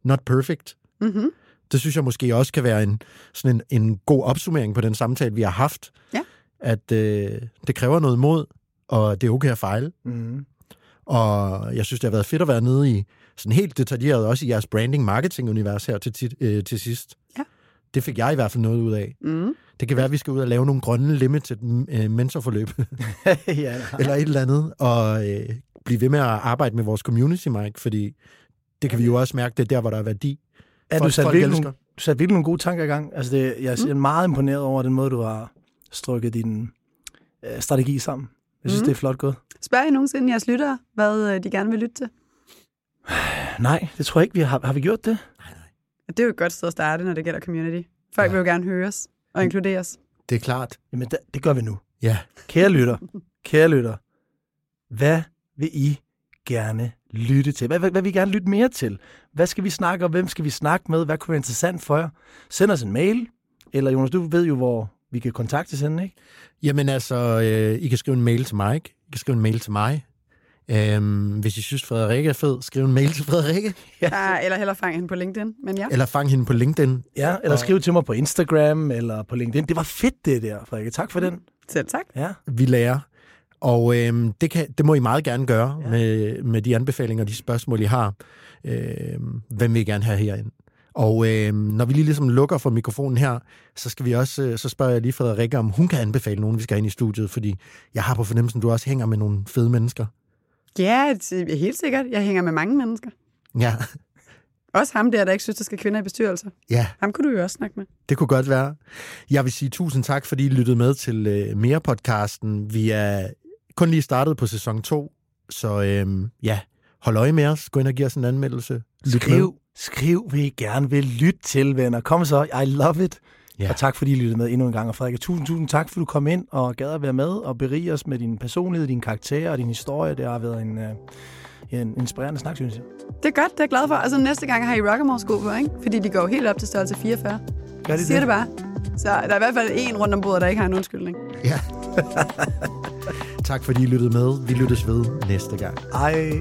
not perfect. Mm-hmm. Det synes jeg måske også kan være en, sådan en, en god opsummering på den samtale, vi har haft. Ja. At øh, det kræver noget mod, og det er okay at fejle. Mm. Og jeg synes, det har været fedt at være nede i sådan helt detaljeret, også i jeres branding-marketing-univers her til, tit, øh, til sidst. Ja. Det fik jeg i hvert fald noget ud af. Mm. Det kan være, at vi skal ud og lave nogle grønne limited øh, mentorforløb, ja, eller et eller andet, og øh, blive ved med at arbejde med vores community, Mike, fordi det kan vi jo også mærke, det er der, hvor der er værdi. Ja, du Folk- satte folk virkelig, elsker. nogle, du satte virkelig nogle gode tanker i gang. Altså det, jeg er mm. meget imponeret over den måde, du har strukket din øh, strategi sammen. Jeg synes, mm. Mm. det er flot gået. Spørger I nogensinde jeres lyttere, hvad øh, de gerne vil lytte til? Nej, det tror jeg ikke, vi har. Har vi gjort det? Det er jo et godt sted at starte, når det gælder community. Folk Ja. vil jo gerne høres og inkluderes. Det er klart. Jamen, det, det gør vi nu. Ja. Kære lytter, kære lytter, hvad vil I gerne lytte til? Hvad, hvad, hvad vil I gerne lytte mere til? Hvad skal vi snakke om? Hvem skal vi snakke med? Hvad kunne være interessant for jer? Send os en mail. Eller Jonas, du ved jo, hvor vi kan kontaktes henne, ikke? Jamen altså, øh, I kan skrive en mail til Mike. I kan skrive en mail til mig. Øhm, hvis I synes, Frederikke er fed, skriv en mail til Frederikke. Ja. Eller heller fange hende på LinkedIn. Men ja, Eller fang hende på LinkedIn. Ja, eller skriv til mig på Instagram eller på LinkedIn. Det var fedt, det der, Frederikke. Tak for den. selv tak. Ja. Vi lærer. Og øhm, det, kan, det må I meget gerne gøre ja. med, med de anbefalinger og de spørgsmål, I har. Øhm, hvem vil I gerne have herinde? Og øhm, når vi lige ligesom lukker for mikrofonen her, så skal vi også, øh, så spørger jeg lige Frederikke, om hun kan anbefale nogen, vi skal ind i studiet, fordi jeg har på fornemmelsen, du også hænger med nogle fede mennesker. Ja, helt sikkert. Jeg hænger med mange mennesker. Ja, Også ham der, der ikke synes, der skal kvinder i bestyrelser. ja. Ham kunne du jo også snakke med. Det kunne godt være. Jeg vil sige tusind tak, fordi I lyttede med til øh, mere podcasten. Vi er kun lige startet på sæson 2, så øh, ja, hold øje med os. Gå ind og giv os en anmeldelse. Lyt med. Skriv, skriv, hvad I gerne vil lytte til, venner. Kom så, I love it. Ja. Og tak, fordi I lyttede med endnu en gang. Og Frederik, tusind, tusind tak, for du kom ind og gad at være med og berige os med din personlighed, din karakter og din historie. Det har været en, øh, en inspirerende snak, synes jeg. Det er godt, det er jeg glad for. Altså næste gang har I Rockamore-sko på, ikke? Fordi de går helt op til størrelse 44. Gør de Siger det? det bare. Så der er i hvert fald en rundt om bordet, der ikke har en undskyldning. Ja. tak fordi I lyttede med. Vi lyttes ved næste gang. Ej.